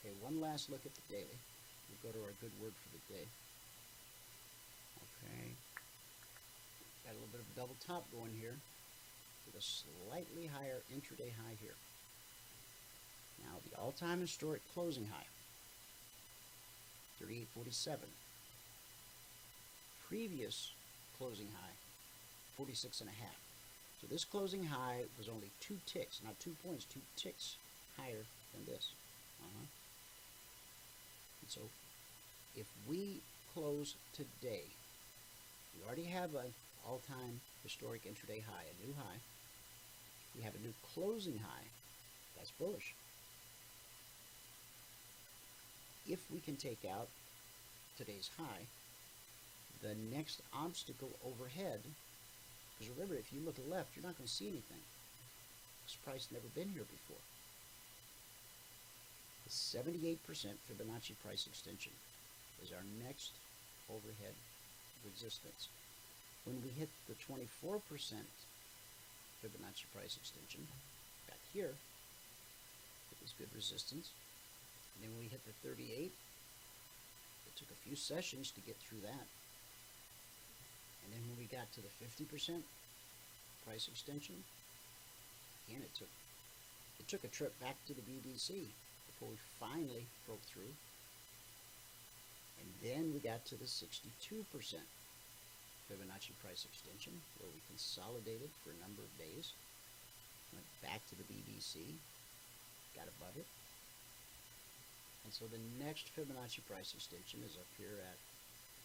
[SPEAKER 4] Okay, one last look at the daily. We'll go to our good word for the day. Okay. Got a little bit of a double top going here with a slightly higher intraday high here. Now the all-time historic closing high, 38.47. Previous closing high, 46 and a half. So this closing high was only two ticks, not two points, two ticks higher than this. Uh-huh. And so if we close today, we already have an all-time historic intraday high, a new high. We have a new closing high. That's bullish. If we can take out today's high, the next obstacle overhead, because remember, if you look left, you're not going to see anything. This price never been here before. The 78% Fibonacci price extension is our next overhead resistance. When we hit the 24% Fibonacci price extension, back here, it was good resistance. And then we hit the 38, it took a few sessions to get through that. And then when we got to the 50% price extension, again it took it took a trip back to the BBC before we finally broke through. And then we got to the 62% Fibonacci price extension where we consolidated for a number of days. Went back to the BBC, got above it, and so the next Fibonacci price extension is up here at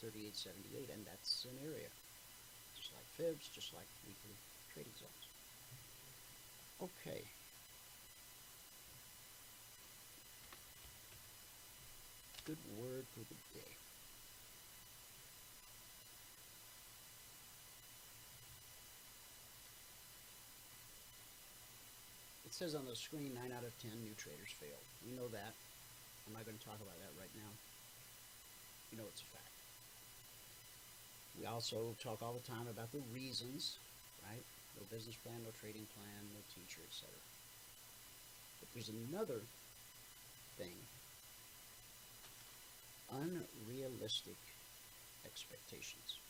[SPEAKER 4] 3878, and that's an area. Just like fibs, just like weekly trading zones. Okay. Good word for the day. It says on the screen 9 out of 10 new traders fail. We know that. I'm not going to talk about that right now. You know it's a fact. We also talk all the time about the reasons, right? No business plan, no trading plan, no teacher, etc. But there's another thing. Unrealistic expectations.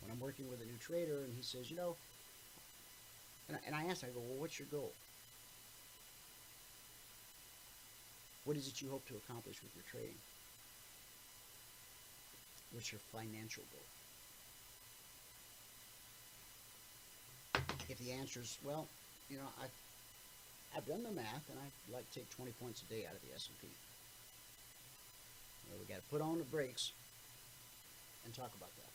[SPEAKER 4] When I'm working with a new trader and he says, you know, and I, and I ask, I go, well, what's your goal? What is it you hope to accomplish with your trading? What's your financial goal? If the answer is, well, you know, I, I've done the math and I'd like to take 20 points a day out of the S&P. Well, we got to put on the brakes and talk about that.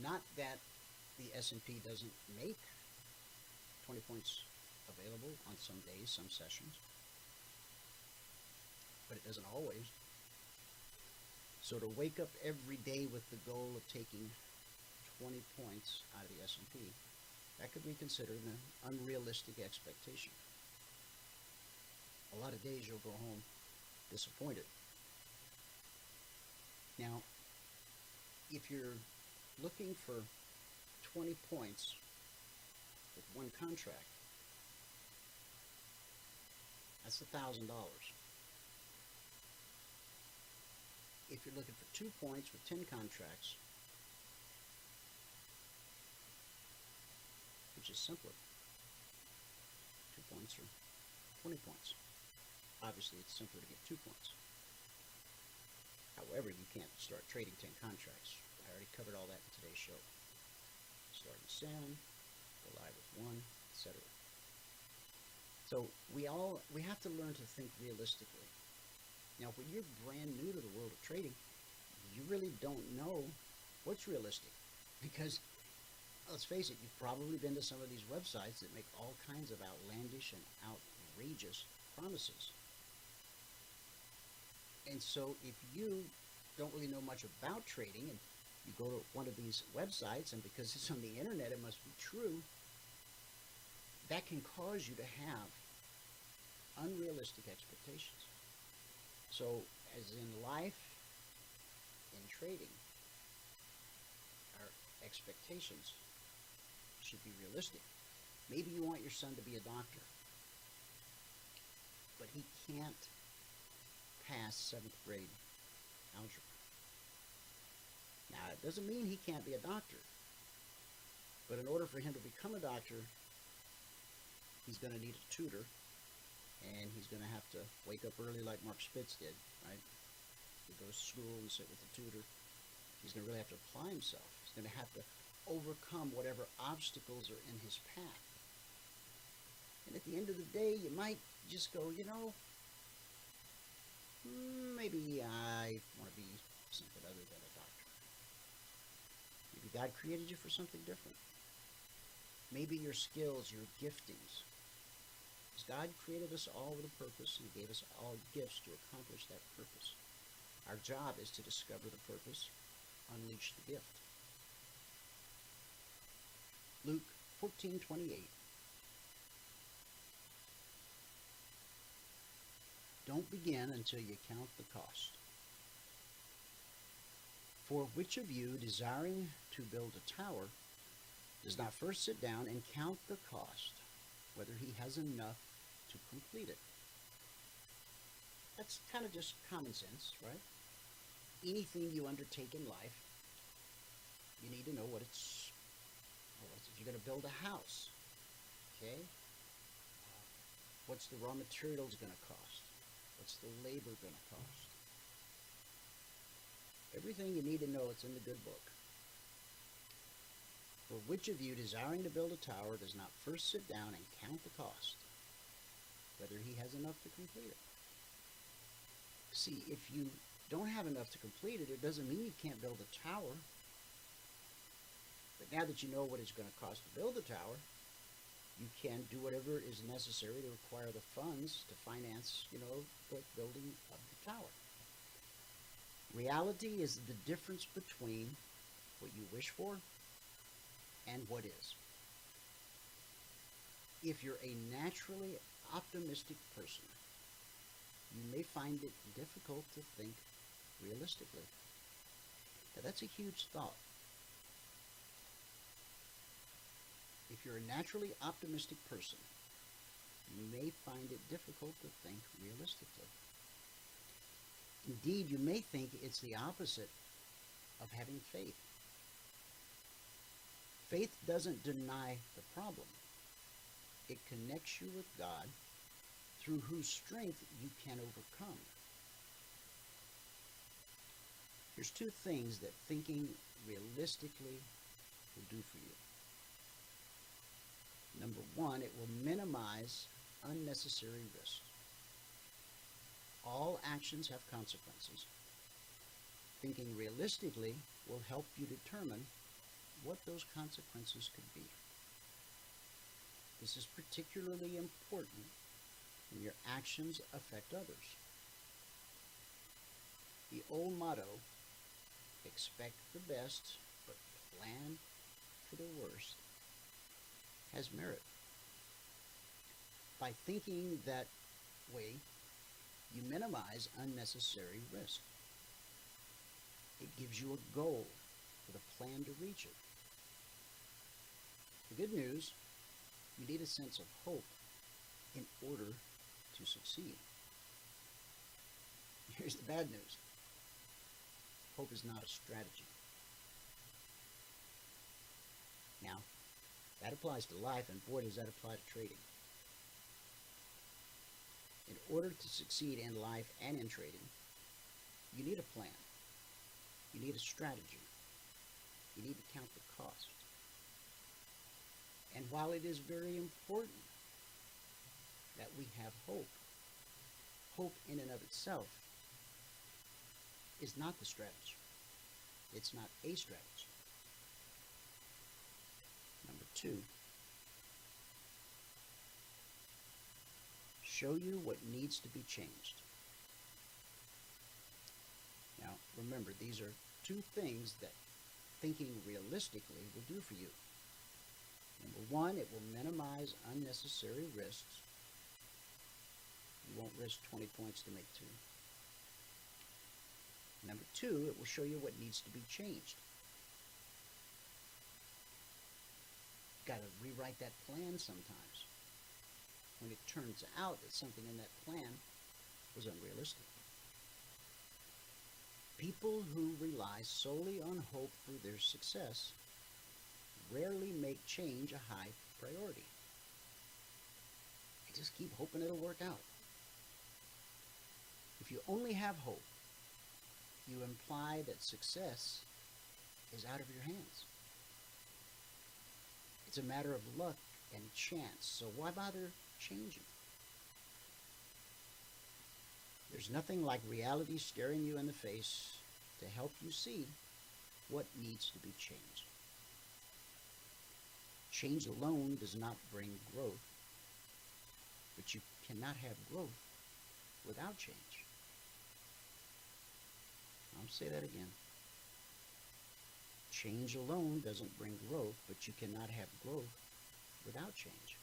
[SPEAKER 4] Not that the S&P doesn't make 20 points available on some days, some sessions but it doesn't always. So to wake up every day with the goal of taking 20 points out of the S&P, that could be considered an unrealistic expectation. A lot of days you'll go home disappointed. Now, if you're looking for 20 points with one contract, that's a $1,000. If you're looking for two points with 10 contracts, which is simpler, two points or 20 points. Obviously, it's simpler to get two points. However, you can't start trading 10 contracts. I already covered all that in today's show. Start in seven, go live with one, etc. So we all we have to learn to think realistically. Now, when you're brand new to the world of trading, you really don't know what's realistic because let's face it, you've probably been to some of these websites that make all kinds of outlandish and outrageous promises. And so if you don't really know much about trading and you go to one of these websites and because it's on the internet it must be true, that can cause you to have unrealistic expectations. So as in life, in trading, our expectations should be realistic. Maybe you want your son to be a doctor, but he can't pass seventh grade algebra. Now, it doesn't mean he can't be a doctor, but in order for him to become a doctor, he's going to need a tutor, and he's going to have to wake up early like Mark Spitz did, right? He goes to school and sit with the tutor. He's going to really have to apply himself. He's going to have to overcome whatever obstacles are in his path. And at the end of the day, you might just go, you know, hmm, maybe I want to be something other than a doctor. Maybe God created you for something different. Maybe your skills, your giftings. God created us all with a purpose and gave us all gifts to accomplish that purpose. Our job is to discover the purpose, unleash the gift. Luke 14:28. Don't begin until you count the cost. For which of you, desiring to build a tower, does not first sit down and count the cost, whether he has enough to complete it? That's kind of just common sense, right? Anything you undertake in life, you need to know what it's if you're going to build a house, okay, what's the raw materials going to cost? What's the labor going to cost? Everything you need to know, it's in the good book. For which of you, desiring to build a tower, does not first sit down and count the cost, whether he has enough to complete it? See, if you don't have enough to complete it, it doesn't mean you can't build a tower. But now that you know what it's going to cost to build the tower, you can do whatever is necessary to acquire the funds to finance, you know, the building of the tower. Reality is the difference between what you wish for and what is. If you're a naturally optimistic person, you may find it difficult to think realistically. Now, that's a huge thought. If you're a naturally optimistic person, you may find it difficult to think realistically. Indeed, you may think it's the opposite of having faith. Faith doesn't deny the problem. It connects you with God through whose strength you can overcome. Here's two things that thinking realistically will do for you. Number one, it will minimize unnecessary risk. All actions have consequences. Thinking realistically will help you determine what those consequences could be. This is particularly important when your actions affect others. The old motto, expect the best, but plan for the worst, has merit. By thinking that way, you minimize unnecessary risk. It gives you a goal with a plan to reach it. The good news, you need a sense of hope in order to succeed. Here's the bad news. Hope is not a strategy. Now, that applies to life, and boy, does that apply to trading. In order to succeed in life and in trading, you need a plan. You need a strategy. You need to count the cost. And while it is very important that we have hope, hope in and of itself is not the strategy. It's not a strategy. Number two, show you what needs to be changed. Now, remember, these are two things that thinking realistically will do for you. Number one, it will minimize unnecessary risks. You won't risk 20 points to make two. Number two, it will show you what needs to be changed. Got to rewrite that plan sometimes when it turns out that something in that plan was unrealistic. People who rely solely on hope for their success rarely make change a high priority. I just keep hoping it'll work out. If you only have hope, you imply that success is out of your hands. It's a matter of luck and chance, so why bother changing? There's nothing like reality staring you in the face to help you see what needs to be changed. Change alone does not bring growth, but you cannot have growth without change. I'll say that again. Change alone doesn't bring growth, but you cannot have growth without change.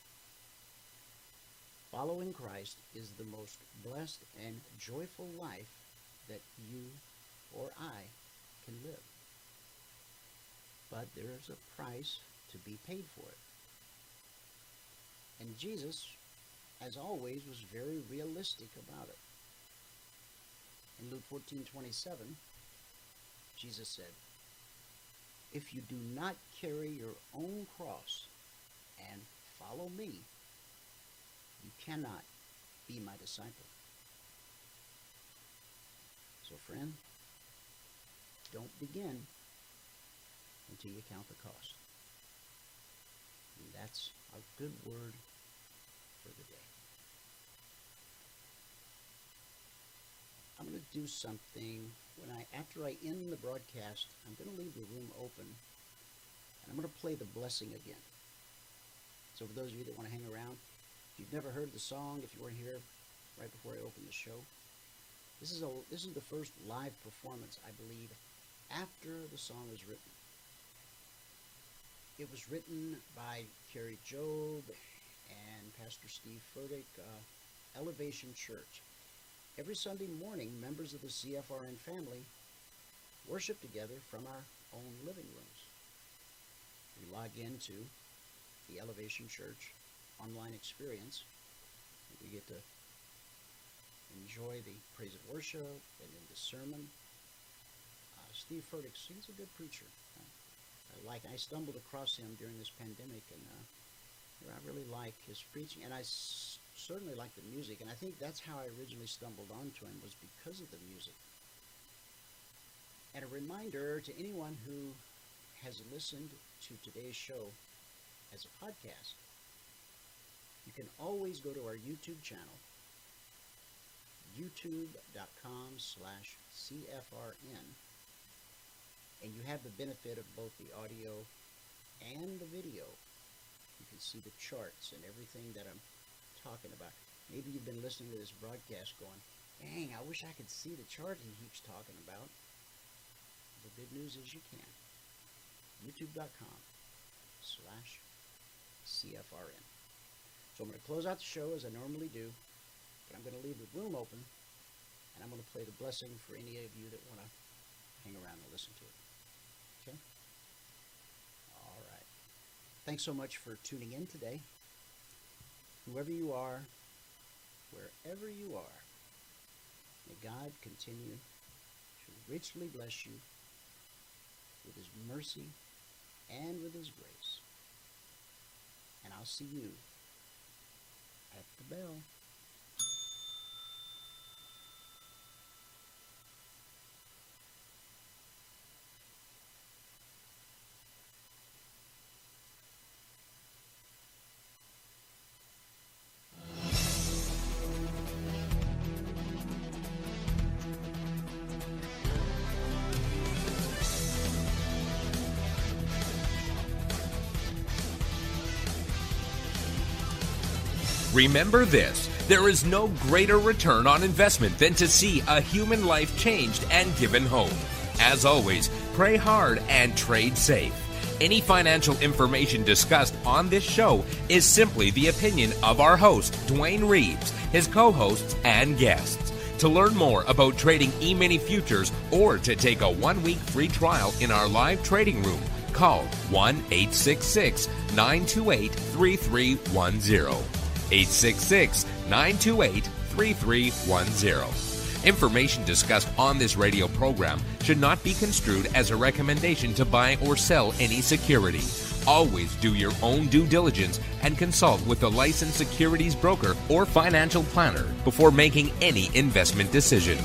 [SPEAKER 4] Following Christ is the most blessed and joyful life that you or I can live. But there's a price to be paid for it. And Jesus, as always, was very realistic about it. In Luke 14:27, Jesus said, "If you do not carry your own cross and follow me, you cannot be my disciple." So, friend, don't begin until you count the cost. And that's a good word for the day. I'm going to do something when I after I end the broadcast, I'm going to leave the room open and I'm going to play the blessing again. So for those of you that want to hang around, if you've never heard the song, if you weren't here right before I opened the show, this is a this is the first live performance, I believe, after the song was written. It was written by Kari Jobe and Pastor Steve Furtick, uh, Elevation Church. Every Sunday morning, members of the CFRN family worship together from our own living rooms. We log into the Elevation Church online experience. We get to enjoy the praise and worship and then the sermon. Uh, Steve Furtick, he's a good preacher. Like. I stumbled across him during this pandemic, and uh, I really like his preaching, and I s- certainly like the music. And I think that's how I originally stumbled onto him was because of the music. And a reminder to anyone who has listened to today's show as a podcast, you can always go to our YouTube channel, youtube.com slash CFRN, and you have the benefit of both the audio and the video. You can see the charts and everything that I'm talking about. Maybe you've been listening to this broadcast going, dang, I wish I could see the chart he keeps talking about. The good news is you can. YouTube.com slash CFRN. So I'm going to close out the show as I normally do But I'm going to leave the room open, and I'm going to play the blessing for any of you that want to hang around and listen to it. Okay? All right. Thanks so much for tuning in today. Whoever you are, wherever you are, may God continue to richly bless you with His mercy and with His grace. And I'll see you at the bell.
[SPEAKER 1] Remember this there is no greater return on investment than to see a human life changed and given hope. As always, pray hard and trade safe. Any financial information discussed on this show is simply the opinion of our host, Dwayne Reeves, his co hosts, and guests. To learn more about trading e mini futures or to take a one week free trial in our live trading room, call 1 866 928 3310. 866 928 3310. Information discussed on this radio program should not be construed as a recommendation to buy or sell any security. Always do your own due diligence and consult with a licensed securities broker or financial planner before making any investment decision.